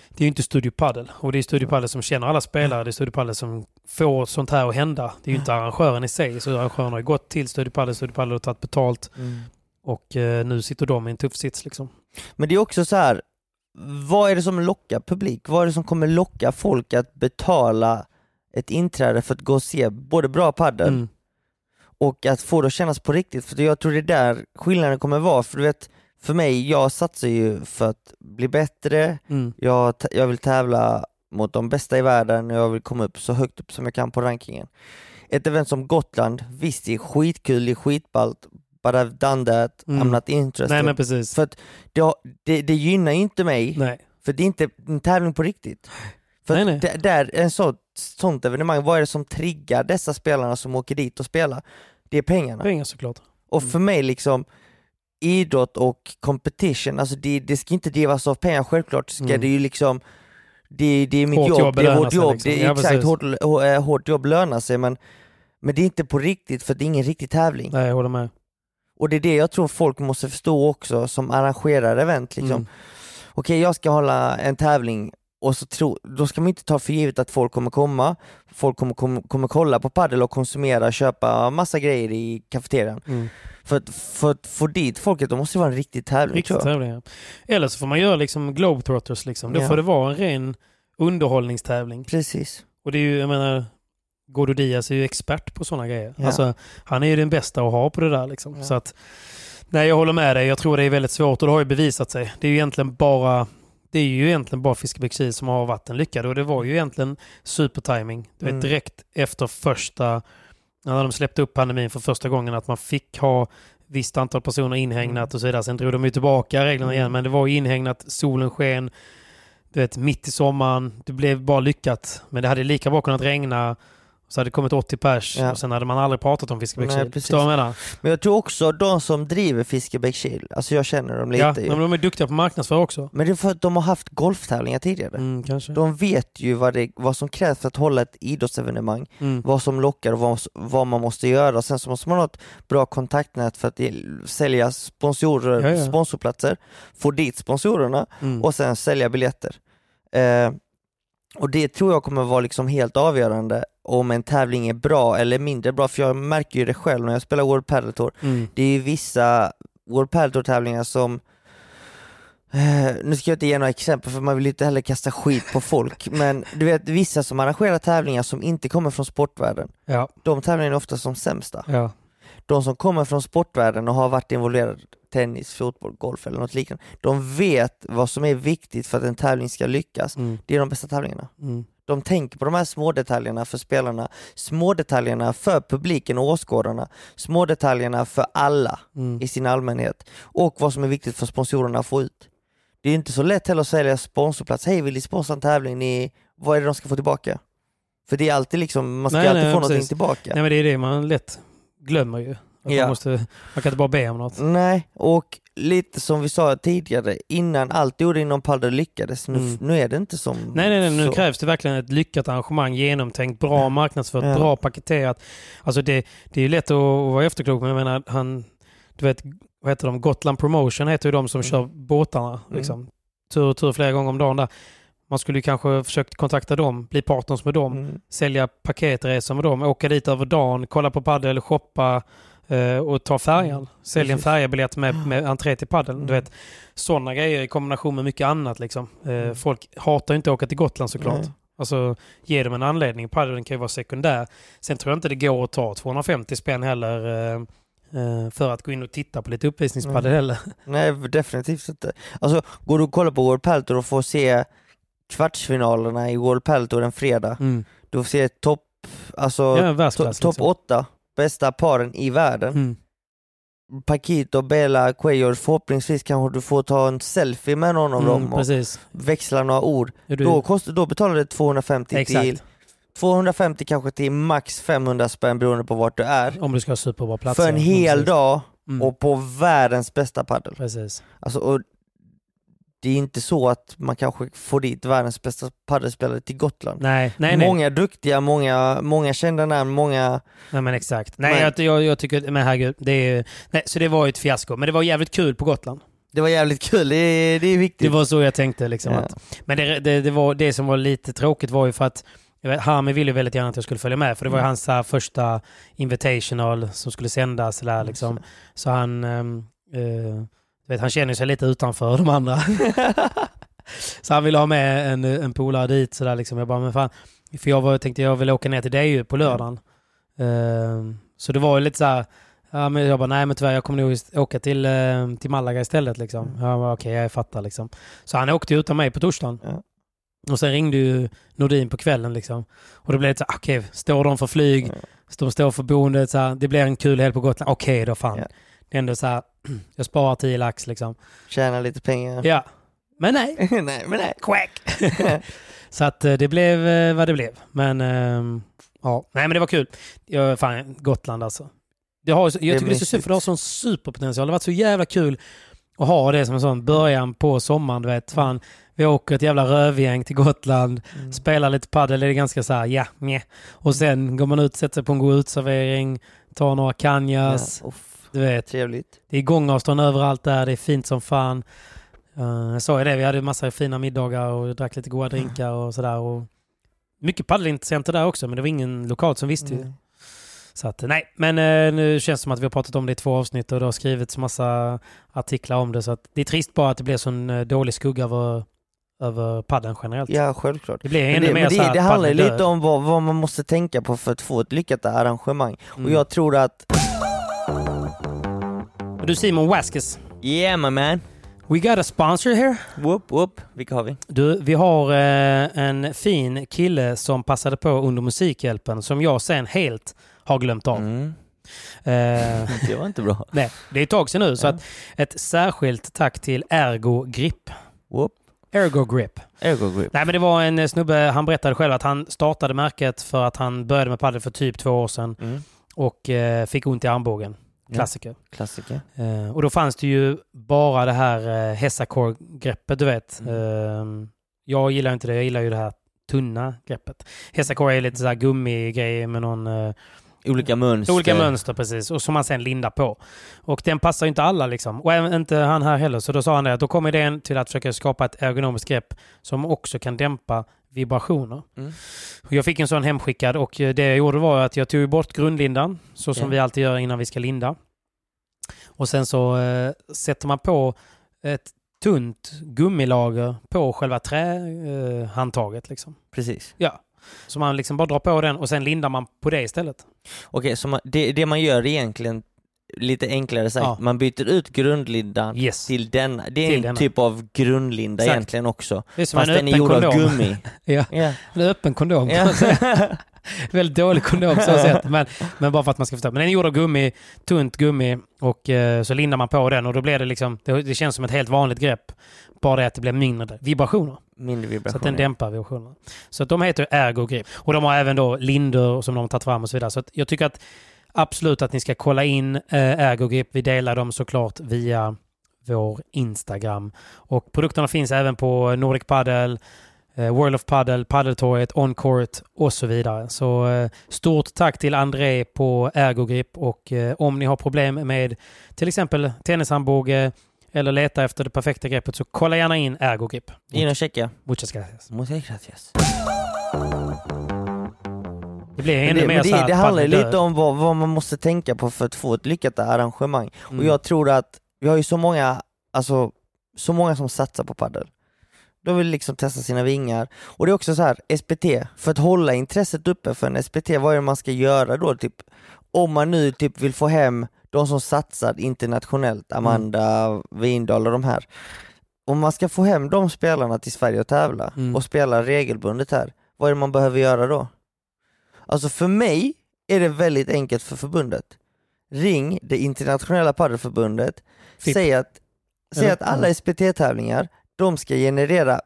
det är ju inte Studio Padel. Och det är Studio Padel som känner alla spelare. Det är Studio Padel som får sånt här att hända. Det är ju inte arrangören i sig. Så arrangören har ju gått till Studio Padel, Studio Padel har tagit betalt. Och eh, nu sitter de i en tuff sits liksom. Men det är också så här. Vad är det som lockar publik? Vad är det som kommer locka folk att betala ett inträde för att gå och se både bra padel Mm. och att få det att kännas på riktigt? För jag tror det är där skillnaden kommer vara. För du vet, för mig, jag satsar ju för att bli bättre, Mm. jag, jag vill tävla mot de bästa i världen och jag vill komma upp så högt upp som jag kan på rankingen. Ett event som Gotland, visst det är skitkul, det är skitballt, but I've done that, Mm. I'm not interested. Nej men precis. För det, det, det gynnar ju inte mig, Nej. för det är inte en tävling på riktigt. För Nej, nej. Det, där, en så, sånt evenemang, vad är det som triggar dessa spelarna som åker dit och spelar? Det är pengarna. Pengar såklart. Och Mm. för mig liksom, idrott och competition, alltså det, det ska inte drivas av pengar, självklart ska Mm. det ju liksom det, det är mitt Hårt jobb, jobb det är vårt sig jobb, liksom. det är Ja, exakt, hårt, hå- eh, hårt jobb lönar sig men, men det är inte på riktigt för det är ingen riktig tävling. Nej, jag håller med. Och det är det jag tror folk måste förstå också som arrangerar event. Liksom. Mm. Okej, jag ska hålla en tävling och så tro, då ska man inte ta för givet att folk kommer komma. Folk kommer, kommer, kommer kolla på padel och konsumera, köpa massa grejer i kafeterian. Mm. För att, för att få dit folket, då måste det vara en riktig tävling Riktigt tror jag. tävlingar. Eller så får man göra liksom Globetrotters liksom. Då Ja. får det vara en ren underhållningstävling. Precis. Och det är ju, jag menar, Gordo Diaz är ju expert på sådana grejer. Ja. Alltså, han är ju den bästa att ha på det där liksom. Ja. Så att, nej jag håller med dig. Jag tror det är väldigt svårt och det har ju bevisat sig. Det är ju egentligen bara det är ju egentligen bara Fiskebäckskil som har varit en lyckad och det var ju egentligen supertiming. Du vet Mm. direkt efter första, när de släppte upp pandemin för första gången att man fick ha visst antal personer inhägnat och så vidare. Sen drog de ju tillbaka reglerna igen men det var ju inhägnat, solen sken, du vet mitt i sommaren. Det blev bara lyckat. Men det hade lika bra kunnat regna så hade det kommit 80 pers Ja. och sen hade man aldrig pratat om Fiskebäckskil. Förstår du vad jag menar? Men jag tror också de som driver Fiskebäckskil, alltså jag känner dem lite Ja, ju. men de är duktiga på marknadsföra också. Men det är för att de har haft golftävlingar tidigare. Mm, kanske. De vet ju vad, det, vad som krävs för att hålla ett idrottsevenemang, Mm. vad som lockar och vad, vad man måste göra. Sen så måste man ha ett bra kontaktnät för att sälja sponsorer, Ja, ja. sponsorplatser, få dit sponsorerna Mm. och sen sälja biljetter. Eh, och det tror jag kommer vara liksom helt avgörande om en tävling är bra eller mindre bra, för jag märker ju det själv när jag spelar World Padel Tour. Mm. Det är ju vissa World Padel Tour tävlingar som Eh, nu ska jag inte ge några exempel för man vill inte heller kasta skit på folk, men du vet vissa som arrangerar tävlingar som inte kommer från sportvärlden, Ja, de tävlingarna är ofta som sämsta. ja. De som kommer från sportvärlden och har varit involverade tennis, fotboll, golf eller något liknande, de vet vad som är viktigt för att en tävling ska lyckas. Mm. Det är de bästa tävlingarna. Mm. De tänker på de här små detaljerna för spelarna, små detaljerna för publiken och åskådarna, små detaljerna för alla Mm. i sin allmänhet och vad som är viktigt för sponsorerna att få ut. Det är inte så lätt heller att sälja sponsorplats. Hej, vill ni sponsra en tävling? Ni, vad är det de ska få tillbaka? För det är alltid liksom, man ska Nej, alltid nej, få precis. någonting tillbaka. Nej men det är det man lätt glömmer ju. Att Ja. man, måste, man kan inte bara be om något. Nej, och lite som vi sa tidigare, innan allt gjorde inom padel lyckades, nu, Mm. nu är det inte som Nej, nej, nej, nu så. krävs det verkligen ett lyckat arrangemang, genomtänkt, bra marknadsfört, Ja. bra paketerat. Alltså det, det är lätt att, vara efterklok, men jag menar, han, du vet, vad heter de? Gotland Promotion heter ju de som Mm. kör båtarna. Liksom. Tur och tur flera gånger om dagen där. Man skulle kanske försökt kontakta dem, bli partners med dem, Mm. sälja paketresor med dem, åka dit över dagen, kolla på padel, shoppa och ta färjan. Sälja en Precis. färjebiljett med, med entré till padel. Du Mm. vet, sådana grejer i kombination med mycket annat. Liksom. Eh, Mm. Folk hatar ju inte att åka till Gotland såklart. Nej. Alltså ge dem en anledning. Paddeln kan ju vara sekundär. Sen tror jag inte det går att ta 250 spänn heller eh, eh, för att gå in och titta på lite uppvisningspaddel Mm. heller. Nej, definitivt inte. Alltså, går du och kollar på World Padel Tour och får se kvartsfinalerna i World Padel Tour en fredag, Mm. du får se topp, alltså Ja, to- topp liksom. åtta bästa paren i världen. Mm. Paquito, Bela, Cuellar, förhoppningsvis kanske du får ta en selfie med någon av Mm, dem och precis. växla några ord. Du... Då, kostar, då betalar du 250 Exakt. till 250 kanske till max 500 spänn beroende på vart du är. Om du ska ha superbra platser. För en hel Precis. dag Mm. och på världens bästa paddel. Precis. Alltså, och det är inte så att man kanske får dit världens bästa paddelspelare till Gotland. Nej, nej, nej. Många duktiga, många, många kända namn, många... nej men exakt. Nej, Men- Jag, jag, tycker, men herregud. Det är, nej, så det var ju ett fiasko. Men det var jävligt kul på Gotland. Det var jävligt kul, det är, det är viktigt. Det var så jag tänkte. Liksom, Ja. att, men det, det, det, var, det som var lite tråkigt var ju för att vet, Hami ville väldigt gärna att jag skulle följa med. För det var Mm. hans här, första invitational som skulle sändas. Där, liksom. Så han, eh, du vet, han känner sig lite utanför de andra. så han ville ha med en, en polare dit. Så där, liksom. Jag bara, men fan. För jag var, tänkte jag ville åka ner till dig på lördagen. Ehm, så det var ju lite så här. Ja, men jag bara, nej men tyvärr jag kommer nog åka till, eh, till Malaga istället. Liksom. Mm. Bara, okej, jag fattar liksom. Så han åkte utan mig på torsdagen. Ja. Och sen ringde ju Nordin på kvällen liksom. Och det blev så här, okej, står de för flyg? Ja. De står för boendet, så här, det blir en kul helg på Gotland. Okej då fan. Ja. Det är ändå så här, jag sparar 10 lax liksom. Tjäna lite pengar. Ja. Men nej, nej, men nej. quack! så att eh, det blev eh, vad det blev. Men ehm, ja, nej men det var kul. Jag, fan, Gotland alltså. Det har, jag tycker det är så mysigt. synd för det har sån superpotential. Det har varit så jävla kul att ha det som en sån början på sommaren. Du vet, fan, vi åker ett jävla rövgäng till Gotland, Mm. spelar lite padel, det är ganska så här, ja, meh. Och sen går man ut, sätter sig på en god utservering, tar några Ja, kanjas, uff, du vet. trevligt. Det är gångavstånd överallt där, det är fint som fan. Uh, jag sa ju det, vi hade massa fina middagar och drack lite goda drinkar och sådär. Och mycket paddelintressenter där också, men det var ingen lokalt som visste ju. Mm. Så att, nej, men eh, nu känns det som att vi har pratat om det i två avsnitt och det har skrivits massa artiklar om det. Så att det är trist bara att det blir sån eh, dålig skugga över, över padden generellt. Ja, självklart. Det blir ännu det, mer men så det, här, det handlar ju lite om vad, vad man måste tänka på för att få ett lyckat arrangemang. Mm. Och jag tror att, Och Du Simon Waskes, yeah my man, we got a sponsor here. whoop whoop, vilka har vi? Du, vi har eh, en fin kille som passade på under Musikhjälpen som jag sen helt har glömt av. Mm. Eh, Det var inte bra. nej, det är ett tag sedan nu. Så Ja. att ett särskilt tack till Ergo Grip. Whoop, Ergo Grip. Ergo Grip. Nej men det var en eh, snubbe, han berättade själv att han startade märket för att han började med padel för typ två år sedan Mm. och eh, fick ont i armbågen. Klassiker. Klassiker. Eh, och då fanns det ju bara det här eh, Hessacore-greppet, du vet. Mm. Eh, jag gillar inte det, jag gillar ju det här tunna greppet. Hessacore är lite så här gummigrej med någon... Eh, Olika mönster. olika mönster precis, och som man sen lindar på. Och den passar ju inte alla liksom. Och även inte han här heller. Så då sa han det då kommer idén till att försöka skapa ett ergonomiskt grepp som också kan dämpa vibrationer. Mm. Jag fick en sån hemskickad och eh, det jag gjorde var att jag tog bort grundlindan, så som Ja. vi alltid gör innan vi ska linda. Och sen så eh, sätter man på ett tunt gummilager på själva trähandtaget. Eh, liksom. Precis. Ja. Så man liksom bara drar på den och sen lindar man på det istället. Okej, så man, det, det man gör egentligen, lite enklare sagt, Ja. man byter ut grundlindan Yes. till denna. Det är Till en denna. typ av grundlinda Exakt. egentligen också. Det är som Fast en den är gjord av kondom. gummi. Ja, Ja. en öppen kondom. Väldigt dålig kondom så sätt. Men, men bara för att man ska förstå. Men den är gjord av gummi, tunt gummi och eh, så lindar man på den och då blir det liksom, det, det känns som ett helt vanligt grepp. Bara det att det blir mindre vibrationer. Mindre Så vibration. att den dämpar vibrationerna. Så att de heter Ergo Grip. Och de har även då lindor som de har tagit fram och så vidare. Så att jag tycker att absolut att ni ska kolla in eh, Ergo Grip. Vi delar dem såklart via vår Instagram. Och produkterna finns även på Nordic Paddle, eh, World of Paddle, Paddeltorget, On-Court och så vidare. Så eh, stort tack till André på Ergogrip och eh, om ni har problem med till exempel tennishandbåge eller letar efter det perfekta greppet så kolla gärna in Ergogrip. In och checka. Muchas gracias. Muchas gracias. Det blir Men ännu det, mer men det, här det handlar lite om vad, vad man måste tänka på för att få ett lyckat arrangemang. Mm. Och jag tror att vi har ju så många, alltså så många som satsar på paddel. De vill liksom testa sina vingar. Och det är också så här, SPT, för att hålla intresset uppe för en SPT, vad är det man ska göra då? Typ, om man nu typ vill få hem de som satsar internationellt, Amanda mm. Windahl och de här. Om man ska få hem de spelarna till Sverige och tävla Mm. och spela regelbundet här, vad är det man behöver göra då? Alltså för mig är det väldigt enkelt för förbundet. Ring det internationella padelförbundet, FIP. säg att, säg att alla SPT-tävlingar, de ska generera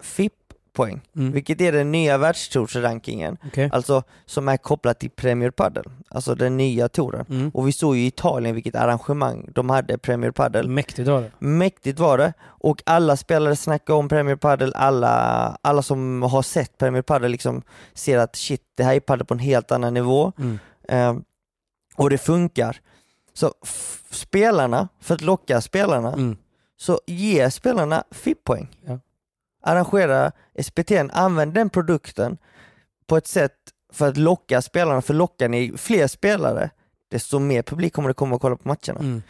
FIP-poäng, Mm. vilket är den nya världstoursrankingen, Okej. alltså som är kopplat till Premier Padel, alltså den nya touren. Mm. Och vi såg ju i Italien vilket arrangemang de hade, Premier Padel. Mäktigt var det. Mäktigt var det och alla spelare snackade om Premier Padel, alla, alla som har sett Premier Padel liksom ser att shit, det här är padel på en helt annan nivå Mm. eh, och det funkar. Så spelarna, för att locka spelarna, Mm. så ge spelarna FIP-poäng. Ja. Arrangera SPT'n, använd den produkten på ett sätt för att locka spelarna, för lockar ni fler spelare, desto mer publik kommer det komma och kolla på matcherna. Mm.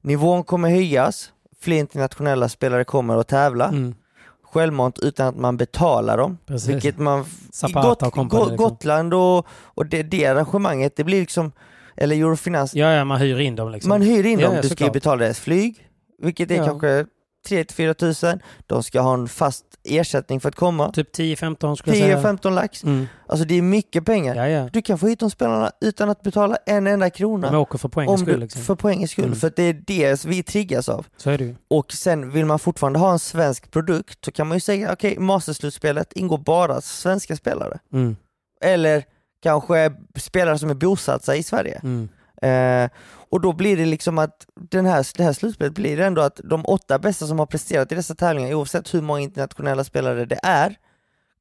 Nivån kommer höjas, fler internationella spelare kommer att tävla, Mm. självmant utan att man betalar dem. Precis. Vilket man, Zapata och company, Go- liksom. Gotland och, och det, det arrangemanget, det blir liksom, eller Eurofinans, Ja, ja, man hyr in dem liksom. man hyr in Ja, dem, ja, du ska ju betala deras flyg, vilket är Ja. kanske 3-4 tusen, de ska ha en fast ersättning för att komma, Typ 10-15 skulle jag säga. 10-15 lax, Mm. alltså det är mycket pengar. Ja, ja. Du kan få hit de spelarna utan att betala en enda krona. De åker för poängens om skull liksom. För poängens skull, Mm. för det är det vi triggas av. Så är det ju. Och sen vill man fortfarande ha en svensk produkt så kan man ju säga okej, masterslutspelet ingår bara svenska spelare. Mm. Eller kanske spelare som är bosatta i Sverige. Mm. Eh, och då blir det liksom att den här, det här slutspelet blir ändå att de åtta bästa som har presterat i dessa tävlingar, oavsett hur många internationella spelare det är,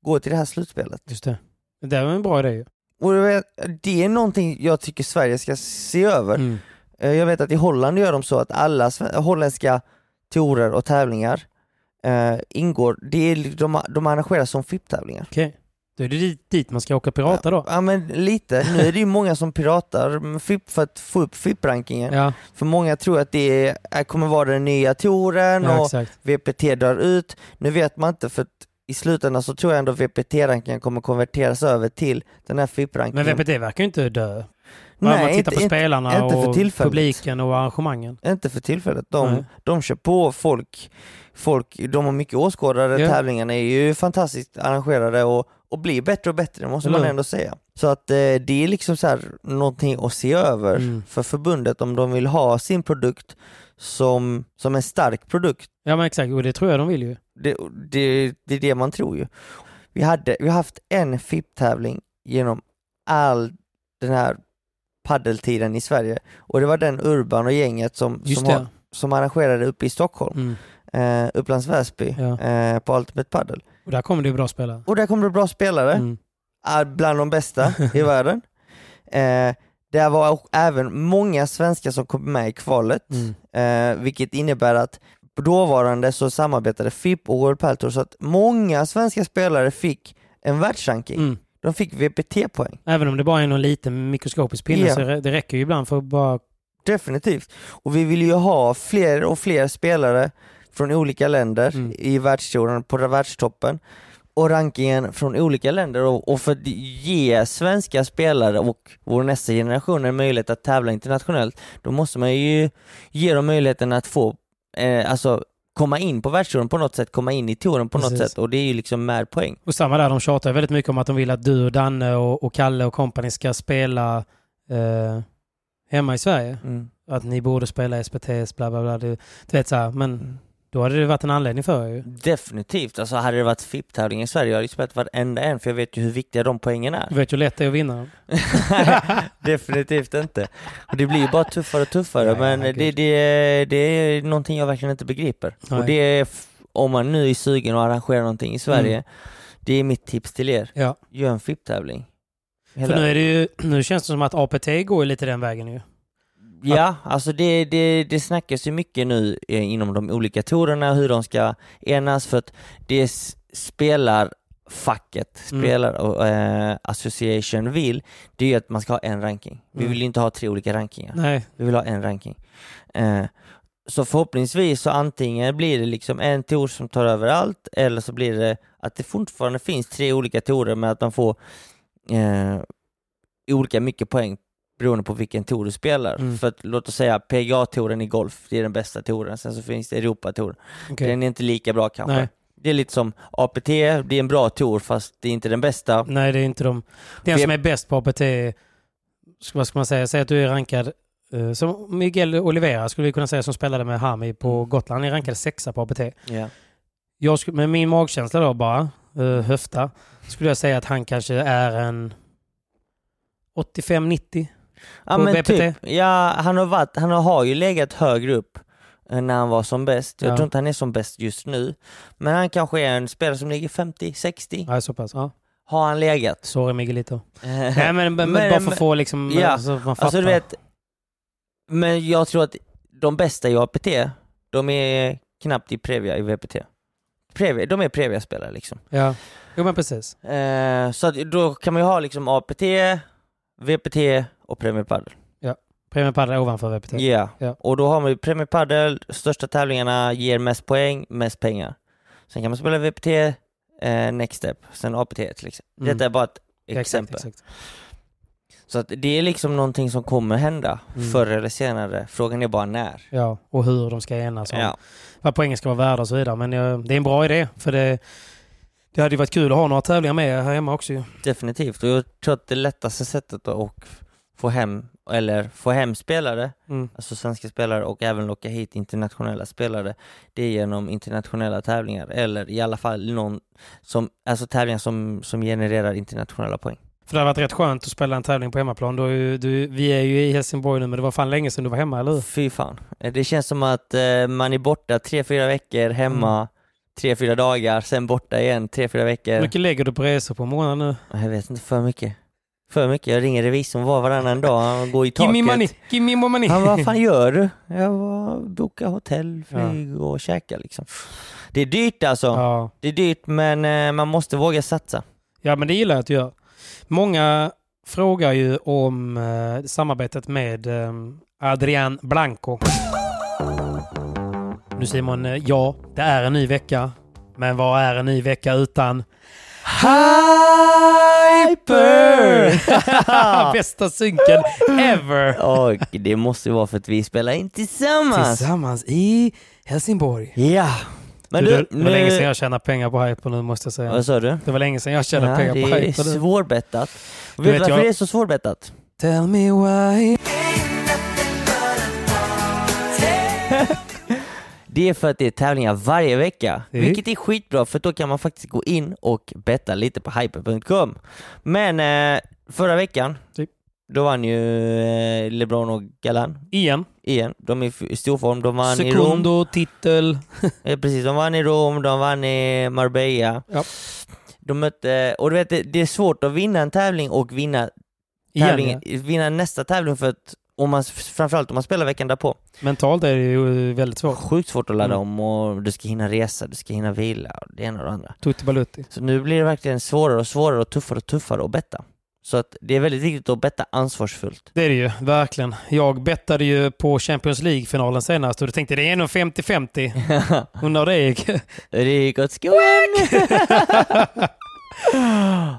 går till det här slutspelet. Just det. Det var en bra idé. Och det är någonting jag tycker Sverige ska se över. Mm. Eh, Jag vet att i Holland gör de så att alla holländska tourer och tävlingar eh, ingår, det är, de, de arrangeras som FIP-tävlingar. Okej. Då är det dit, dit man ska åka pirata då. Ja men lite, nu är det ju många som piratar för att få upp FIP-rankingen. Ja, För många tror att det är, kommer vara den nya touren ja och exakt. VPT drar ut. Nu vet man inte för att i slutändan så tror jag ändå VPT-rankingen kommer konverteras över till den här FIP-rankingen. Men VPT verkar ju inte dö. Nej, man tittar inte, på spelarna inte för och tillfället. publiken och arrangemangen. Inte för tillfället. De, Nej. de kör på folk, folk, de har mycket åskådare, Ja. tävlingarna är ju fantastiskt arrangerade och, och blir bättre och bättre, det måste Eller man ändå säga. Så att eh, det är liksom så här någonting att se över Mm. för förbundet om de vill ha sin produkt som, som en stark produkt. Ja men exakt, och det tror jag de vill ju. Det, det, det är det man tror ju. Vi, hade, vi har haft en FIP-tävling genom all den här paddeltiden i Sverige och det var den Urban och gänget som, Just som, har, som arrangerade uppe i Stockholm, Mm. eh, Upplands Väsby, Ja. eh, på Ultimate Padel. Och där kommer det bra spelare. Och där kom det bra spelare, Mm. bland de bästa i världen. Eh, det var även många svenskar som kom med i kvalet, Mm. eh, vilket innebär att på dåvarande så samarbetade FIP och World Padel Tour så att många svenska spelare fick en världsranking. Mm. De fick VPT-poäng. Även om det bara är någon liten mikroskopisk pinne Ja. så det räcker ju ibland för att bara... Definitivt. Och vi vill ju ha fler och fler spelare från olika länder Mm. i världstouren, på världstoppen och rankingen från olika länder och, och för att ge svenska spelare och vår nästa generation en möjlighet att tävla internationellt, då måste man ju ge dem möjligheten att få, eh, alltså komma in på världstouren på något sätt, komma in i touren på något Precis. sätt och det är ju liksom med poäng. Och samma där, de tjatar väldigt mycket om att de vill att du och Danne och, och Kalle och company ska spela eh, hemma i Sverige. Mm. Att ni borde spela SPTS, bla bla bla. Du, du vet så här, men Mm. Då hade det varit en anledning för er ju. Definitivt, alltså hade det varit FIP-tävling i Sverige, jag hade ju spelat varenda en för jag vet ju hur viktiga de poängen är. Du vet ju hur lätt det är att vinna dem. Definitivt inte. Och det blir ju bara tuffare och tuffare, ja, men det, det, det är någonting jag verkligen inte begriper. Nej. Och det är, om man nu är sugen att arrangera någonting i Sverige, Mm. det är mitt tips till er. Ja, Gör en FIP-tävling. för nu är det ju, nu känns det som att APT går lite den vägen ju. Ja, alltså det, det, det snackas ju mycket nu eh, inom de olika tourerna hur de ska enas för att det spelar facket, Mm. spelar och eh, association vill, det är ju att man ska ha en ranking. Vi Mm. vill inte ha tre olika rankingar. Nej, Vi vill ha en ranking. Eh, så förhoppningsvis så antingen blir det liksom en tour som tar över allt eller så blir det att det fortfarande finns tre olika torer med att man får eh, olika mycket poäng beroende på vilken tour du spelar. Mm. För att låt oss säga PGA-touren i golf, det är den bästa touren. Sen så finns det Europatouren. Okej. Den är inte lika bra kanske. Nej. Det är lite som APT, det är en bra tour fast det är inte den bästa. Nej, det är inte de. Den som är bäst på APT, vad ska man säga, säg att du är rankad eh, som Miguel Oliveira skulle vi kunna säga som spelade med Hami på Gotland. Han är rankad sexa på APT. Ja. Jag skulle, med min magkänsla då bara, uh, höfta, skulle jag säga att han kanske är en 85-90. Ja men BPT? typ, ja han har varit, han har ju legat högre upp eh, när han var som bäst. Jag Ja. tror inte han är som bäst just nu. Men han kanske är en spelare som ligger 50-60. Ja, så pass. Ja. Har han legat. Sorry Miguelito. Eh, Nej, men, men, Men- bara för att få liksom, Ja, ja, så man fattar. Alltså du vet, men jag tror att de bästa i APT, de är knappt i Previa i VPT. Previa, de är Previa-spelare liksom. Ja, jo men precis. Eh, så då kan man ju ha liksom APT, VPT och Premier Padel. Premier Padel är ovanför VPT. Ja, Ja. och då har man ju Premier Padel, största tävlingarna ger mest poäng, mest pengar. Sen kan man spela VPT, eh, Next Step, sen APT till exempel. Mm. Detta är bara ett Exakt, exempel. exakt. Så att det är liksom någonting som kommer hända Mm. förr eller senare. Frågan är bara när. Ja, och hur de ska enas om Ja. vad poängen ska vara värda och så vidare. Men eh, det är en bra idé, för det, det hade ju varit kul att ha några tävlingar med här hemma också ju. Definitivt, och jag tror att det lättaste sättet att få hem, eller få hem spelare, Mm. alltså svenska spelare och även locka hit internationella spelare, det är genom internationella tävlingar, eller i alla fall någon som, alltså tävlingar som, som genererar internationella poäng. För det hade varit rätt skönt att spela en tävling på hemmaplan. Ju, du, vi är ju i Helsingborg nu, men det var fan länge sedan du var hemma, eller hur? Fy fan. Eh, Det känns som att eh, man är borta tre, fyra veckor, hemma tre, fyra dagar, sen borta igen tre, fyra Hur veckor. mycket lägger du på resor på månaden nu? Jag vet inte, för mycket. För mycket. Jag ringer revisorn var varannan dag, han går i taket. Give me money, give me more money. Han vad fan gör du? Jag var boka hotell, flyg och käka liksom. Det är dyrt alltså. Ja. Det är dyrt men eh, man måste våga satsa. ja, men det gillar jag att du gör. Många frågar ju om eh, samarbetet med eh, Adrian Blanco. Nu Simon, eh, ja, det är en ny vecka. Men vad är en ny vecka utan Hyper! Bästa synken ever! Och det måste ju vara för att vi spelar in tillsammans. Tillsammans i Helsingborg. Ja. Men du, du, det var länge sedan nu... jag tjänade pengar på Hyper nu måste jag säga. Vad sa du? Det var länge sedan jag tjänade Ja, pengar det på är Hyper. nu. svårbettat. Och Du vet du varför jag- det är så svårbettat? Tell me why. Det är för att det är tävlingar varje vecka, Mm. vilket är skitbra för då kan man faktiskt gå in och betta lite på hyper.com. Men eh, förra veckan, Typ. då vann ju eh, LeBron och Galan Igen. igen. De är i stor form, de vann i Rom. Sekundo, titel. Precis, de vann i Rom, de vann i Marbella. Ja. De mötte, och du vet det, är svårt att vinna en tävling och vinna, Igen, tävling, ja. vinna nästa tävling för att om man, framförallt om man spelar veckan därpå. Mentalt är det ju väldigt svårt. Sjukt svårt att ladda Mm. om och du ska hinna resa, du ska hinna vila, och det ena och det andra. Tutti Balutti. Så nu blir det verkligen svårare och svårare och tuffare och tuffare att betta. Så att det är väldigt viktigt att betta ansvarsfullt. Det är det ju, verkligen. Jag bettade ju på Champions League-finalen senast och du tänkte det är nog 50-50. Undrar hur det gick. det gick åt skogen!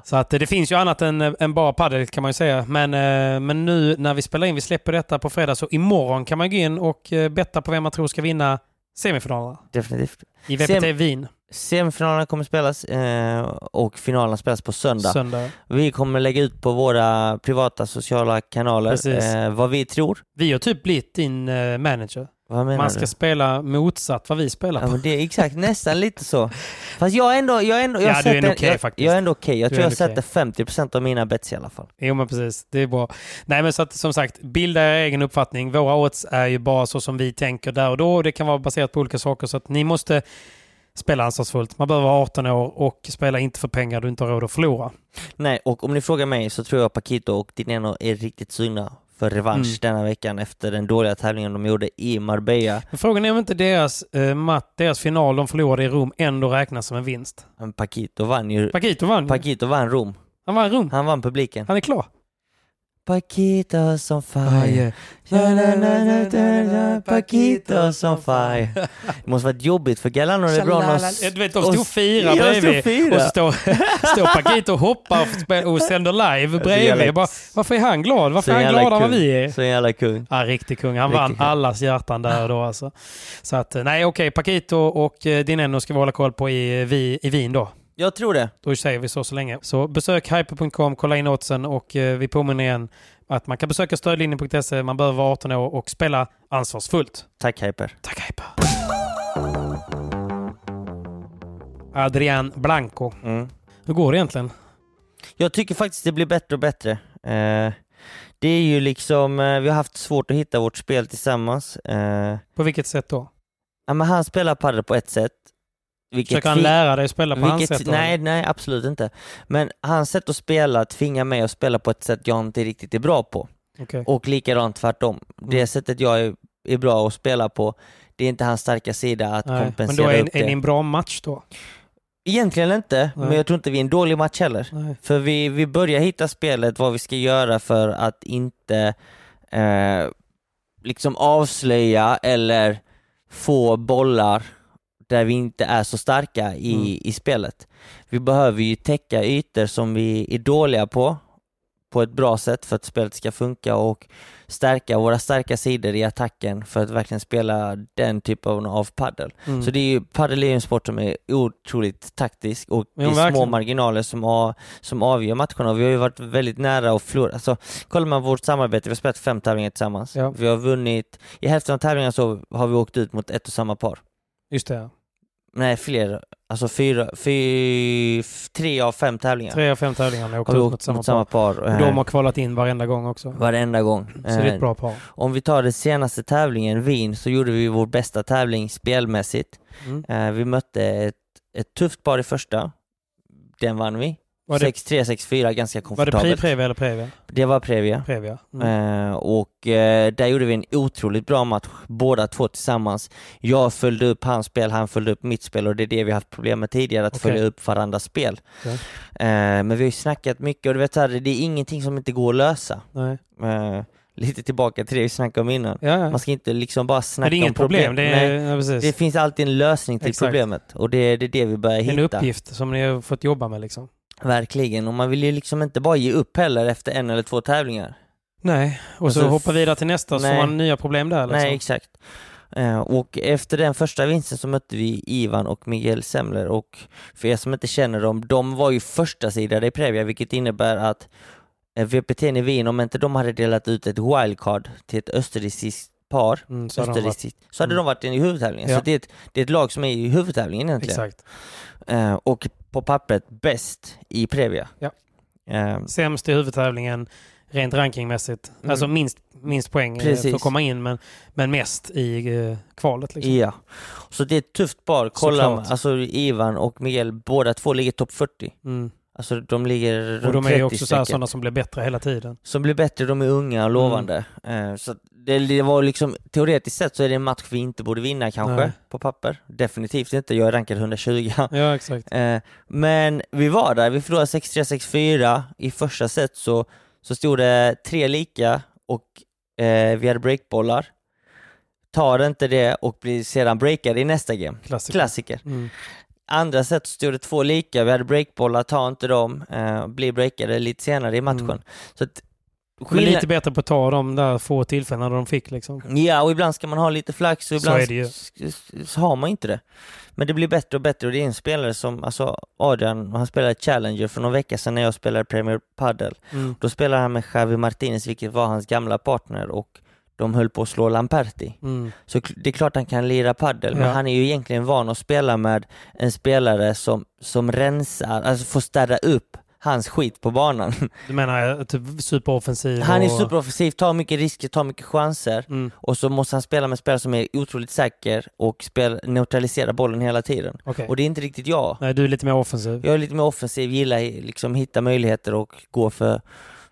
Så att det finns ju annat än, än bara padel kan man ju säga. Men, eh, men nu när vi spelar in, vi släpper detta på fredag, så imorgon kan man gå in och eh, betta på vem man tror ska vinna semifinalerna Definitivt. i VPT Sem- Wien Semifinalerna kommer spelas eh, och finalerna spelas på söndag. söndag. Vi kommer lägga ut på våra privata sociala kanaler eh, vad vi tror. Vi har typ blivit din eh, manager. Man ska du? spela motsatt vad vi spelar Ja, på. men det är exakt, nästan lite så. Fast jag är ändå, jag är ändå, jag Ja, du är ändå okej jag, faktiskt. jag är ändå okej. Jag Du tror jag ändå sätter 50% av mina bets i alla fall. Jo men precis, det är bra. Nej men så att som sagt, bilda er egen uppfattning. Våra odds är ju bara så som vi tänker där och då och det kan vara baserat på olika saker så att ni måste spela ansvarsfullt. Man behöver vara 18 år och spela inte för pengar du inte har råd att förlora. Nej, och om ni frågar mig så tror jag Paquito och Dineno är riktigt sugna för revansch Mm. denna veckan efter den dåliga tävlingen de gjorde i Marbella. Men frågan är om inte deras, eh, matt, deras final de förlorade i Rom ändå räknas som en vinst. Men Paquito vann ju. Paquito vann ju. Paquito vann Rom. Han vann Rom. Han vann publiken. Han är klar. Paquitos on fire. Paquitos on fire. Det måste varit jobbigt för Galano och LeBron att... Du vet, de stod de stod bredvid och så står, står Paquito och hoppar och, och sänder live bredvid. Bara, varför är han glad? Varför är han gladare än vad vi är? Så jävla kung. Ja, riktig kung. Han Riktig vann kung. allas hjärtan där och då alltså. Så att, nej okej, Paquito och eh, Dineno ska vi hålla koll på i, vi, i Wien då. Jag tror det. Då säger vi så så länge. Så besök hyper.com, kolla in oddsen och eh, vi påminner igen att man kan besöka stödlinjen.se, man behöver vara 18 år och spela ansvarsfullt. Tack Hyper. Tack Hyper. Adrian Blanco. Mm. Hur går det egentligen? Jag tycker faktiskt det blir bättre och bättre. Eh, det är ju liksom, eh, vi har haft svårt att hitta vårt spel tillsammans. Eh, På vilket sätt då? ja, men han spelar padel på ett sätt. Vilket Försöker han lära dig att spela på hans vilket, sätt? då? nej, nej, absolut inte. Men hans sätt att spela tvingar mig att spela på ett sätt jag inte riktigt är bra på. Okej. Och likadant tvärtom. Det Mm. sättet jag är, är bra att spela på, det är inte hans starka sida att Nej, Men kompensera då är, upp det. är ni en bra match då? Egentligen inte, Nej. men jag tror inte vi är en dålig match heller. Nej. För vi, vi börjar hitta spelet, vad vi ska göra för att inte eh, liksom avslöja eller få bollar där vi inte är så starka i, Mm. i spelet. Vi behöver ju täcka ytor som vi är dåliga på, på ett bra sätt för att spelet ska funka och stärka våra starka sidor i attacken för att verkligen spela den typen av paddel. Mm. Så det är ju, padel är en sport som är otroligt taktisk och Ja, det är små verkligen. marginaler som, a, som avgör matcherna. Vi har ju varit väldigt nära att förlora. Alltså, kollar man vårt samarbete, vi har spelat fem tävlingar tillsammans. Ja. Vi har vunnit, i hälften av tävlingarna så har vi åkt ut mot ett och samma par. Just det. Nej, fler. Alltså fyra, fy, tre av fem tävlingar Tre av fem tävlingar har ni åkt har mot samma, mot samma par. par. Och eh, de har kvalat in varenda gång också. Varenda gång. Så det är Eh, ett bra par. Om vi tar den senaste tävlingen, Wien, så gjorde vi vår bästa tävling spelmässigt. Mm. Eh, vi mötte ett, ett tufft par i första. Den vann vi. Var det, 6-3, 6-4, ganska var det komfortabelt. Pri-Previa eller Previa? det var Previa. Previa. Mm. Eh, och eh, där gjorde vi en otroligt bra match, båda två tillsammans. Jag följde upp hans spel, han följde upp mitt spel och det är det vi har haft problem med tidigare, att Okej. följa upp varandras spel. Okej. Eh, men vi har ju snackat mycket och du vet, här, det är ingenting som inte går att lösa. Nej. Eh, lite tillbaka till det vi snackade om innan. Ja, ja. Man ska inte liksom bara snacka om problem. problem. Det, är, ja, det finns alltid en lösning till Exakt. problemet och det det, är det vi börjar en hitta. uppgift som ni har fått jobba med liksom. Verkligen, och man vill ju liksom inte bara ge upp heller efter en eller två tävlingar. Nej, och så Alltså, hoppa vidare till nästa så får man nya problem där liksom. Nej, exakt. Eh, och efter den första vinsten så mötte vi Ivan och Miguel Semler och för er som inte känner dem, de var ju första sidade i Previa vilket innebär att eh, VPT i Wien, om inte de hade delat ut ett wildcard till ett österrikiskt par, Mm, så har de varit, så hade Mm. de varit i huvudtävlingen. Ja. Så det är, ett, det är ett lag som är i huvudtävlingen egentligen. exakt. Eh, och på pappret bäst i Previa. Ja. Eh, Sämst i huvudtävlingen rent rankingmässigt. Mm. Alltså minst, minst poäng eh, Precis. för att komma in men, men mest i eh, kvalet. Liksom. Ja, så det är ett tufft par. Kolla, alltså Ivan och Miguel, båda två ligger topp 40. Mm. Alltså de ligger runt Och de är ju 30 också sådana som blir bättre hela tiden. Som blir bättre, de är unga och lovande. Mm. Eh, så det, det var liksom, teoretiskt sett så är det en match vi inte borde vinna kanske, Nej. på papper. Definitivt inte, jag är rankad 120. Ja, exakt. Eh, men vi var där, vi förlorade 6-3, 6-4. I första set så, så stod det tre lika och eh, vi hade breakbollar. Tar inte det och blir sedan breakade i nästa game. Klassiker. Klassiker. Mm. Andra set så stod det två lika, vi hade breakbollar, tar inte dem, eh, blir breakade lite senare i matchen. Mm. Så att, Men skillnad- lite bättre på att ta de där få tillfällena de fick liksom. Ja, och ibland ska man ha lite flax och Så ibland så har man inte det. Men det blir bättre och bättre och det är en spelare som, alltså Adrian, han spelade Challenger för någon vecka sedan när jag spelade Premier Padel. Mm. Då spelade han med Javi Martinez, vilket var hans gamla partner och de höll på att slå Lamperti. Mm. Så det är klart han kan lira paddel, men Ja. han är ju egentligen van att spela med en spelare som, som rensar, alltså får städa upp hans skit på banan. Du menar typ superoffensiv? Han är och... superoffensiv, tar mycket risker, tar mycket chanser. Mm. Och så måste han spela med spelare som är otroligt säker och spel, neutralisera bollen hela tiden. Okej. Och det är inte riktigt jag. Nej, du är lite mer offensiv. Jag är lite mer offensiv, gillar liksom hitta möjligheter och gå för,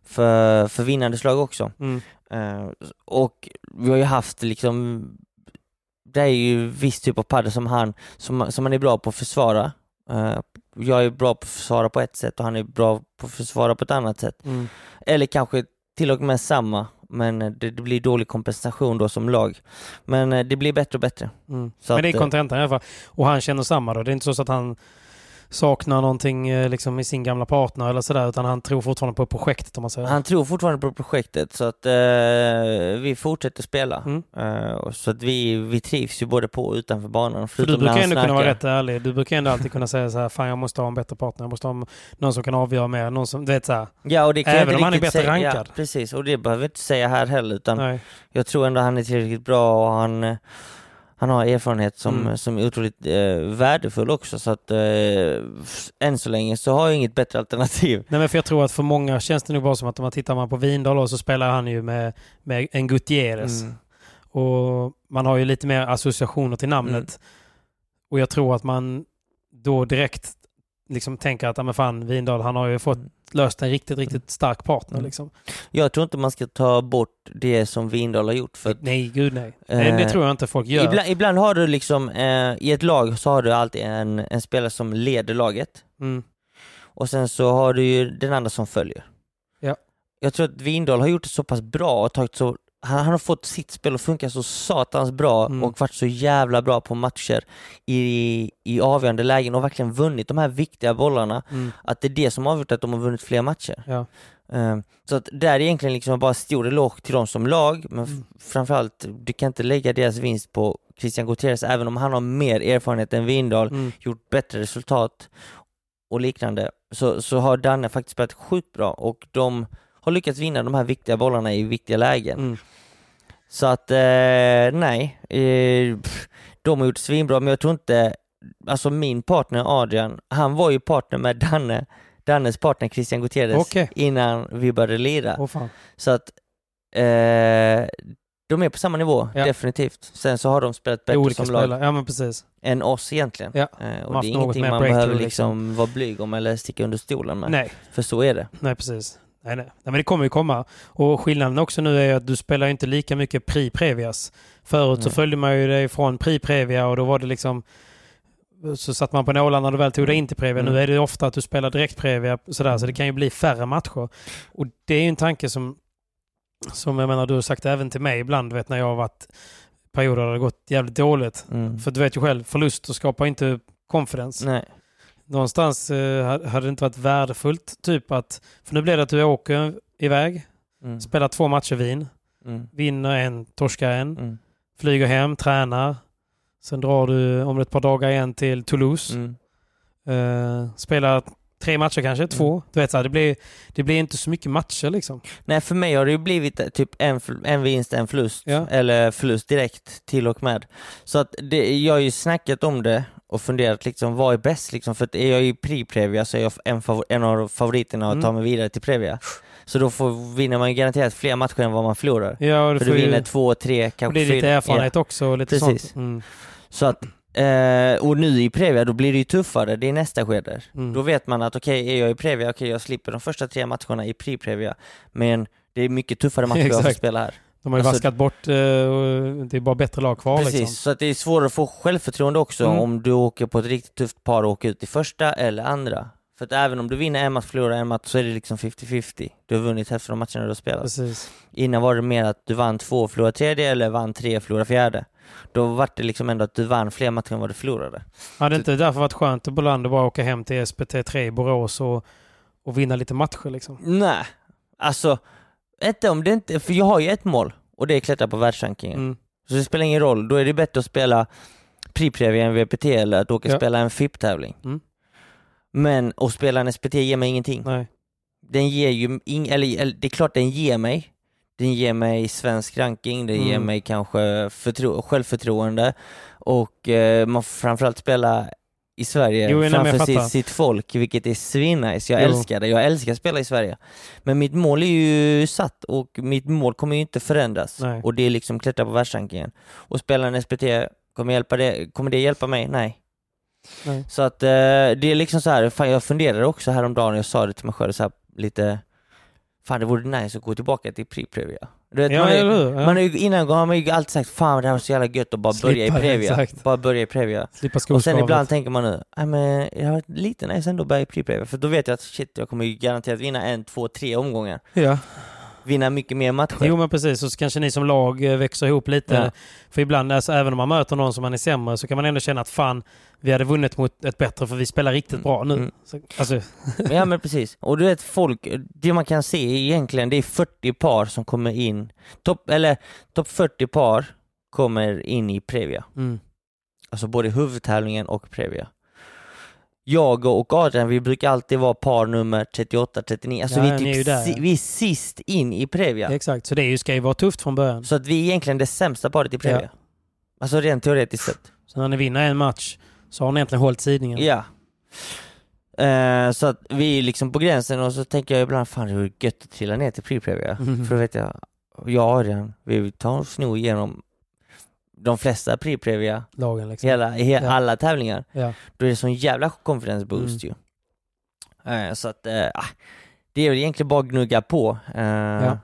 för, för vinnande slag också. Mm. Eh, och vi har ju haft liksom, det är ju viss typ av padel som han, som, som han är bra på att försvara. Eh, jag är bra på att försvara på ett sätt och han är bra på att försvara på ett annat sätt. Mm. Eller kanske till och med samma, men eh, det, det blir dålig kompensation då som lag. Men eh, det blir bättre och bättre. Mm. Så Men det är eh, kontentan i alla fall. Och han känner samma då. Det är inte så att han saknar någonting eh, liksom, i sin gamla partner eller sådär utan han tror fortfarande på projektet om man säger. Han tror fortfarande på projektet så att eh, vi fortsätter spela. Mm. Eh, så att vi, vi trivs ju både på och utanför banan. För du brukar ändå kunna vara rätt ärlig. Du brukar ändå alltid kunna säga så här, fan jag måste ha en bättre partner, jag måste ha någon som kan avgöra mer, någon som, du vet så här. Ja, och det kan Även om han är bättre rankad. Ja, precis, och det behöver jag inte säga här heller utan Nej. jag tror ändå han är tillräckligt bra och han, han har erfarenhet som, Mm. som är otroligt eh, värdefull också så att eh, än så länge så har jag inget bättre alternativ. Nej men för jag tror att för många känns det nog bara som att om man tittar man på Vindal så spelar han ju med, med en Gutierrez. Mm. Och man har ju lite mer associationer till namnet. Mm. Och jag tror att man då direkt liksom tänker att, ja men fan, Vindal han har ju fått löst en riktigt, riktigt stark partner Mm. liksom. Jag tror inte man ska ta bort det som Vindal har gjort för Nej, gud nej. nej. Det Eh, tror jag inte folk gör. Ibland, ibland har du liksom, eh, i ett lag så har du alltid en, en spelare som leder laget Mm. och sen så har du ju den andra som följer. Ja. Jag tror att Vindal har gjort det så pass bra och tagit så han, han har fått sitt spel att funka så satans bra Mm. och varit så jävla bra på matcher i, i avgörande lägen och verkligen vunnit de här viktiga bollarna. Mm. Att det är det som har avgjort att de har vunnit fler matcher. Ja. Eh, Så att där är egentligen liksom bara stor eloge till dem som lag, men Mm. framförallt, du kan inte lägga deras vinst på Christian Gutierrez, även om han har mer erfarenhet än Vindal, Mm. gjort bättre resultat och liknande, så, så har Danne faktiskt spelat sjukt bra och de har lyckats vinna de här viktiga bollarna i viktiga lägen. Mm. Så att, eh, nej, eh, pff, de har gjort svinbra, men jag tror inte, alltså min partner Adrian, han var ju partner med Danne, Dannes partner Christian Gutierrez Okej. innan vi började lira. Åh fan. Så att eh, de är på samma nivå, Ja. definitivt. Sen så har de spelat Det är bättre olika som lag spelare. Ja men precis. än oss egentligen. Ja. Eh, och det är ingenting mer man breakthrough, behöver liksom vara blyg om eller sticka under stolen med. Nej. För så är det. Nej, precis. Nej, nej. nej, men det kommer ju komma. Och skillnaden också nu är att du spelar inte lika mycket Pri-Previas. Förut så Nej. följde man ju dig från Pri-Previa och då var det liksom så satt man på nålar när du väl tog dig in till Previa. Mm. Nu är det ofta att du spelar direkt Previa sådär, så det kan ju bli färre matcher. Och det är ju en tanke som, som jag menar, du har sagt även till mig ibland, vet när jag har varit perioder där det har gått jävligt dåligt. Mm. För du vet ju själv, förluster skapar inte confidence. Nej. Någonstans eh, hade det inte varit värdefullt, typ att, för nu blir det att du åker iväg, Mm. spelar två matcher Wien, Mm. vinner en, torskar en, Mm. flyger hem, tränar. Sen drar du om ett par dagar igen till Toulouse. Mm. Eh, spelar tre matcher kanske, två. Du vet så här, det blir, det blir inte så mycket matcher liksom. Nej, för mig har det ju blivit eh, typ en, en vinst, en förlust. Ja. Eller förlust direkt till och med. Så att det, jag har ju snackat om det och funderat liksom, vad är bäst liksom? För är jag i Pri-Previa så är jag en, en av favoriterna att Mm. ta mig vidare till Previa. Så då får, vinner man garanterat fler matcher än vad man förlorar. Ja, du För du vinner ju, två, tre, kanske det är lite fyra. erfarenhet också. Och lite Precis. Sånt. Mm. Så att, eh, och nu i Previa, då blir det ju tuffare, det är nästa skede. Mm. Då vet man att okej, är jag i Previa, okej jag slipper de första tre matcherna i Pri-Previa, men det är mycket tuffare matcher jag får spela här. De har ju Alltså- vaskat bort, eh, det är bara bättre lag kvar Precis, liksom. så att det är svårare att få självförtroende också Mm. om du åker på ett riktigt tufft par och åker ut i första eller andra. För att även om du vinner en match, förlorar en match, så är det liksom 50-50. Du har vunnit hälften av matcherna du har spelat. Precis. Innan var det mer att du vann två och förlorade tredje, eller vann tre och förlorade fjärde. Då var det liksom ändå att du vann fler matcher än vad du förlorade. Hade inte det därför varit skönt att Bolander bara åka hem till SPT3 i Borås och, och vinna lite matcher liksom? Nej, alltså, inte om det inte, för jag har ju ett mål och det är att klättra på världsrankingen. Mm. Så det spelar ingen roll, då är det bättre att spela Pri-Previa än VPT eller att åka Ja. spela en FIP-tävling. Mm. Men att spela en SPT ger mig ingenting. Nej. Den ger ju, ing, eller, eller det är klart den ger mig. Den ger mig svensk ranking, den ger Mm. mig kanske förtro, självförtroende och eh, man får framförallt spela i Sverige Jo, framför sitt, sitt folk, vilket är svinnice. Jag Jo. älskar det, jag älskar att spela i Sverige. Men mitt mål är ju satt och mitt mål kommer ju inte förändras. Nej. Och det är liksom klättra på världsrankingen. Och spela en SPT, kommer, hjälpa det, kommer det hjälpa mig? Nej. Nej. Så att eh, det är liksom så här, fan jag funderade också häromdagen, jag sa det till mig själv så här lite, fan det vore nice att gå tillbaka till Pri-Previa. Du vet, Ja, man, är, man är, innan har man ju alltid sagt, fan det här var så jävla gött att bara börja i Slippa det, Previa. exakt. Bara börja i Previa. Slippa Och sen ibland tänker man nu, nej men jag har varit lite nice ändå att börja i Pri-Previa, för då vet jag att shit, jag kommer ju garanterat vinna en, två, tre omgångar. Ja. Vinna mycket mer matcher. Jo men precis, och så kanske ni som lag eh, växer ihop lite. Ja. För ibland, alltså, även om man möter någon som man är sämre, så kan man ändå känna att fan, vi hade vunnit mot ett bättre för vi spelar riktigt bra nu. Mm. Så, alltså, Ja men precis. Och du vet folk, det man kan se egentligen det är 40 par som kommer in, topp, eller topp 40 par kommer in i Previa. mm. Alltså både huvudtävlingen och Previa. Jag och Adrian, vi brukar alltid vara par nummer 38-39, alltså Ja, vi, är ni är typ där, ja. vi är sist in i Previa. Exakt, så det ju, ska ju vara tufft från början. Så att vi är egentligen det sämsta paret i Previa. Ja. Alltså rent teoretiskt sett. Så när ni vinner en match så har ni egentligen hållit sidningen. Ja. Eh, så att vi är liksom på gränsen och så tänker jag ibland, fan det vore gött att trilla ner till pre-previa. Mhm. För då vet jag, jag och Adrian, vi tar och snor igenom de flesta pre-previa, Lagen liksom. hela, he, Ja. alla tävlingar. Ja. Då är det sån jävla confidence boost Mm. ju. Eh, så att, eh, ah, det är väl egentligen bara att gnugga på. Eh, Ja.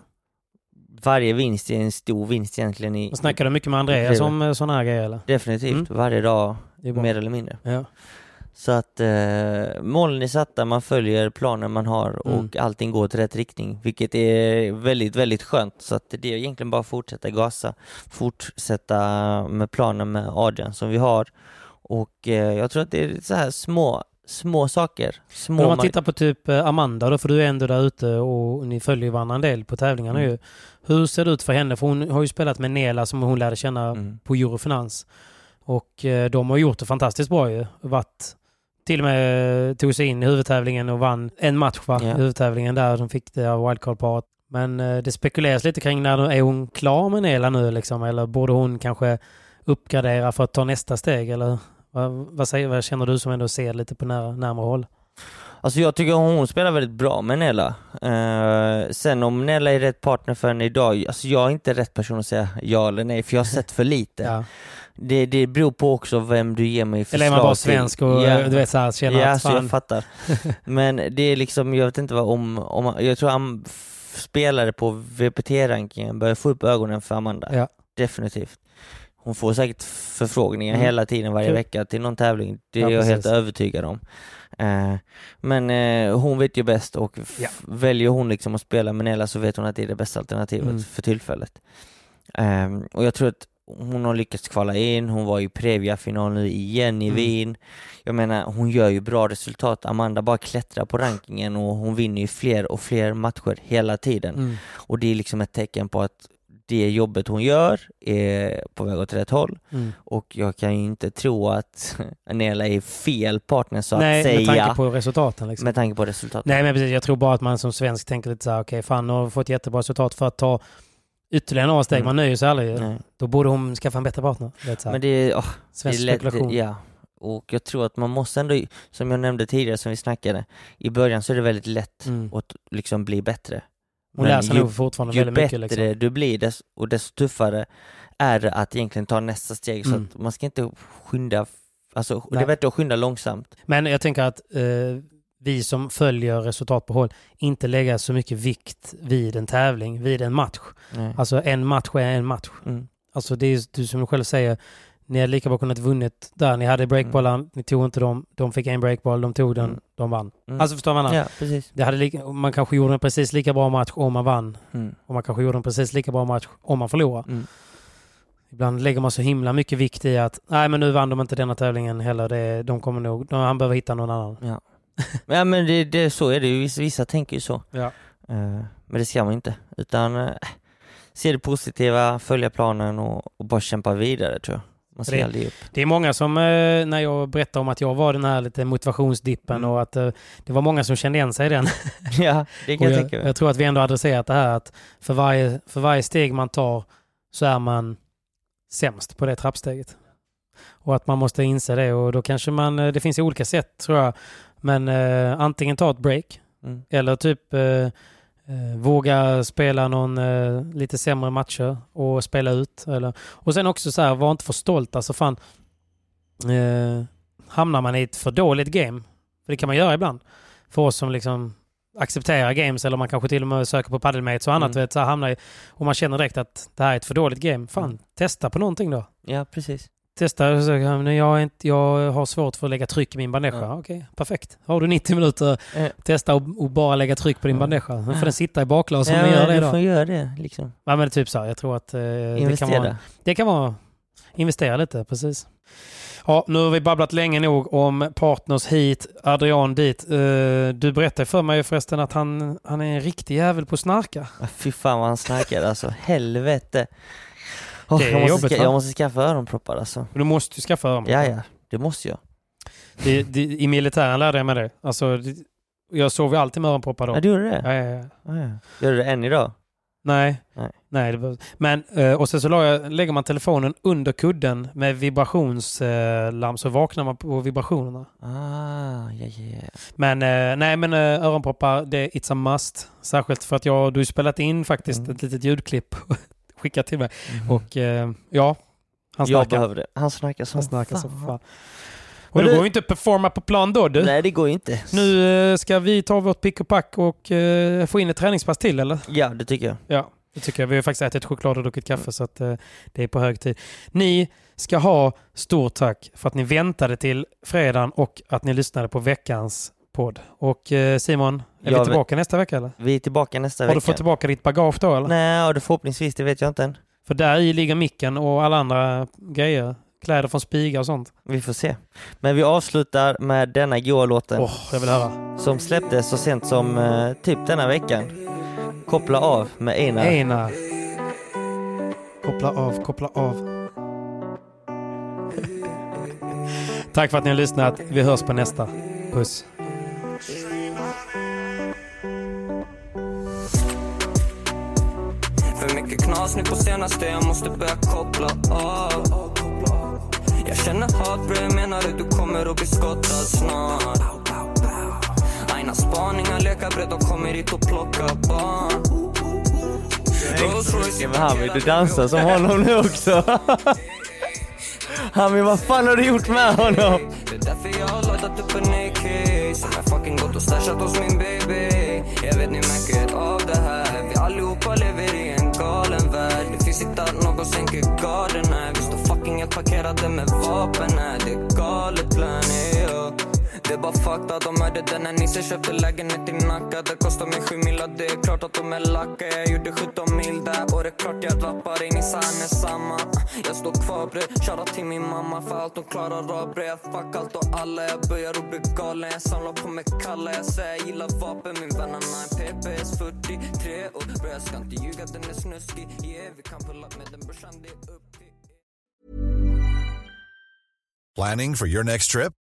Varje vinst är en stor vinst egentligen i, snackar du mycket med Andreas om eh, sådana här grejer eller? definitivt, Mm. varje dag mer eller mindre. Så att eh, målen är satta, man följer planen man har Mm. och allting går till rätt riktning, vilket är väldigt, väldigt skönt. Så att det är egentligen bara att fortsätta gasa, fortsätta med planen med Adrian som vi har. Och eh, jag tror att det är så här små, små saker. Små Men om man ma- tittar på typ eh, Amanda då, för du är ändå där ute och ni följer varandra en del på tävlingarna Mm. ju. Hur ser det ut för henne? För hon har ju spelat med Nela som hon lärde känna Mm. på Eurofinans. Och eh, de har gjort det fantastiskt bra ju. Varit, till och med tog sig in i huvudtävlingen och vann en match va? I huvudtävlingen där de fick det av wildcard-paret. Men eh, det spekuleras lite kring när är hon klar med Nela nu liksom? Eller borde hon kanske uppgradera för att ta nästa steg? Eller vad, vad, säger, vad känner du som ändå ser lite på nära, närmare håll? Alltså jag tycker hon spelar väldigt bra med Nella. Eh, sen om Nella är rätt partner för henne idag, alltså jag är inte rätt person att säga ja eller nej, för jag har sett för lite. Ja. Det, det beror på också vem du ger mig förslag Eller är man bara svensk och Ja. du vet så här, känner Ja, att så fan... jag fattar. Men det är liksom, jag vet inte vad om, om jag tror f- spelare på VPT-rankingen börjar få upp ögonen för Amanda. Ja. Definitivt. Hon får säkert förfrågningar Mm. hela tiden, varje Kul. vecka till någon tävling. Det är Ja, jag helt precis. övertygad om. Eh, men eh, hon vet ju bäst och Ja. väljer hon liksom att spela med Nella så vet hon att det är det bästa alternativet Mm. för tillfället. Eh, och jag tror att hon har lyckats kvala in, hon var i Previa-final nu igen i Mm. Wien. Jag menar, hon gör ju bra resultat. Amanda bara klättrar på rankingen och hon vinner ju fler och fler matcher hela tiden. Mm. Och det är liksom ett tecken på att det jobbet hon gör är på väg åt rätt håll. Mm. Och jag kan ju inte tro att Nela är fel partner så Nej, att säga med tanke på resultaten. Liksom. med tanke på resultatet. Nej, men precis. Jag tror bara att man som svensk tänker lite så här, okej, fan, nu har fått jättebra resultat för att ta ytterligare några steg. Mm. Man nöjer sig aldrig. Nej. Då borde hon skaffa en bättre partner. Så här. Men det är, det Svensk är lätt, spekulation. ja. Och jag tror att man måste ändå, som jag nämnde tidigare, som vi snackade, i början så är det väldigt lätt Mm. att liksom bli bättre. Hon lär sig nog fortfarande Ju väldigt bättre mycket. Liksom. du blir dess, och desto tuffare är det att egentligen ta nästa steg. Så Mm. att man ska inte skynda, alltså det Nej. är bättre att skynda långsamt. Men jag tänker att eh, vi som följer resultat på håll inte lägga så mycket vikt vid en tävling, vid en match. Nej. Alltså en match är en match. Mm. Alltså det är du som du själv säger, ni hade lika bra kunnat vunnit där. Ni hade breakbollar, ni tog inte dem, de fick en breakboll, de tog den, Mm. de vann. Mm. Alltså förstår man? Ja, precis. Det hade lika, man kanske gjorde en precis lika bra match om man vann. Mm. Och man kanske gjorde en precis lika bra match om man förlorar. Mm. Ibland lägger man så himla mycket vikt i att nej men nu vann de inte denna tävlingen heller. Det, de kommer nog, de, han behöver hitta någon annan. Ja. ja men det, det, så är det ju, vissa, vissa tänker ju så. Ja. Eh, men det ska man inte, utan uh, se det positiva, följa planen och, och bara kämpa vidare tror jag. Man ska Det- aldrig upp. Det är många som, eh, när jag berättar om att jag var den här lite motivationsdippen Mm. och att eh, det var många som kände igen sig i den. ja, det kan jag, jag, tänka mig. jag tror att vi ändå adresserat det här att för varje, för varje steg man tar så är man sämst på det trappsteget. Och att man måste inse det och då kanske man, eh, det finns olika sätt tror jag, men eh, antingen ta ett break Mm. eller typ eh, eh, våga spela någon eh, lite sämre matcher och spela ut. Eller, och sen också så här, var inte för stolt. Alltså fan, eh, hamnar man i ett för dåligt game, för det kan man göra ibland, för oss som liksom accepterar games eller man kanske till och med söker på padelmates och annat. Mm. Vet, så här, hamnar i, och man känner direkt att det här är ett för dåligt game. Fan, Mm. testa på någonting då. Ja, precis. Testa. Ja, men jag, inte, jag har svårt för att lägga tryck i min bandeja. Ja. Okej, perfekt. Har du 90 minuter, Eh. testa och, och bara lägga tryck på din Ja. bandeja. Nu får den sitta i baklås om Ja, den gör det du då. får göra det liksom. Ja, men typ så. här. Jag tror att eh, det kan vara... Det kan vara... Investera lite, precis. Ja, nu har vi babblat länge nog om partners hit, Adrian dit. Eh, du berättade för mig förresten att han, han är en riktig jävel på att snarka. Ja, Fy fan vad han snackar alltså. Helvete. Det är jag, måste jobbigt, ska, jag måste skaffa öronproppar alltså. Du måste ju skaffa öron. Ja, ja. Det måste jag. Det, det, I militären lärde jag mig det. Alltså, det, jag sov ju alltid med öronproppar då. Ja, du gjorde det? Ja, ja, ja. Ja, ja. Gör du det än idag? Nej. Nej. Nej var, men, eh, och sen så jag, lägger man telefonen under kudden med vibrationslarm så vaknar man på vibrationerna. Ah, ja, ja, ja. Men eh, nej, men eh, öronproppar, det it's a must. Särskilt för att jag, du har spelat in faktiskt Mm. ett litet ljudklipp skickat till mig. Mhm. Och eh, ja, han jag snackar. behöver det. Han snackar som Han snackar fan. fan. Och Men det du- går ju inte att performa på plan då du. Nej, det går ju inte. Nu eh, ska vi ta vårt pick och pack och eh, få in ett träningspass till eller? Ja, det tycker jag. Ja, det tycker jag. Vi har faktiskt ätit choklad och druckit kaffe så att eh, det är på hög tid. Ni ska ha stort tack för att ni väntade till fredagen och att ni lyssnade på veckans podd. Och eh, Simon, är Jag vi vet- tillbaka nästa vecka eller? Vi är tillbaka nästa Har vecka. du fått tillbaka ditt bagage då eller? Nej, och det förhoppningsvis, det vet jag inte än. För där i ligger micken och alla andra grejer. Kläder från Spiga och sånt. Vi får se. Men vi avslutar med denna goa låten Åh, jag vill höra. som släpptes så sent som eh, typ denna veckan. Koppla av med Einar. Einar. Koppla av, koppla av. Tack för att ni har lyssnat. Vi hörs på nästa. Puss. Mycket knas nu på senaste, jag måste börja koppla av. Jag känner hatbrev, menar du? Du kommer att bli skottad snart. Aina spaningar, leka bredd, de kommer hit och plocka barn. Men Hami, du dansar som honom nu också. Hami, vad fan har du gjort med honom? Det är därför jag har laddat upp en AK Som jag fucking gått och stashat hos min baby. Jag vet ni märker av det bara fakta, de hörde den när Nisse köpte lägenhet i Nacka. Det kostar mig sju mil, det är klart att de är lacka. Jag gjorde 17 mil där och det är klart jag dvappar in i han är samma Jag står kvar bre, shoutout till min mamma för allt hon klarar av bre Jag fuck allt och alla, jag börjar att bli galen. Jag samlar på mig kalla, jag säger jag gillar vapen. Min vän har en PPS 43 och bre jag ska inte ljuga, den är snuskig. Yeah, vi kan pulla med den. Brorsan, det är upp till Planning for your next trip?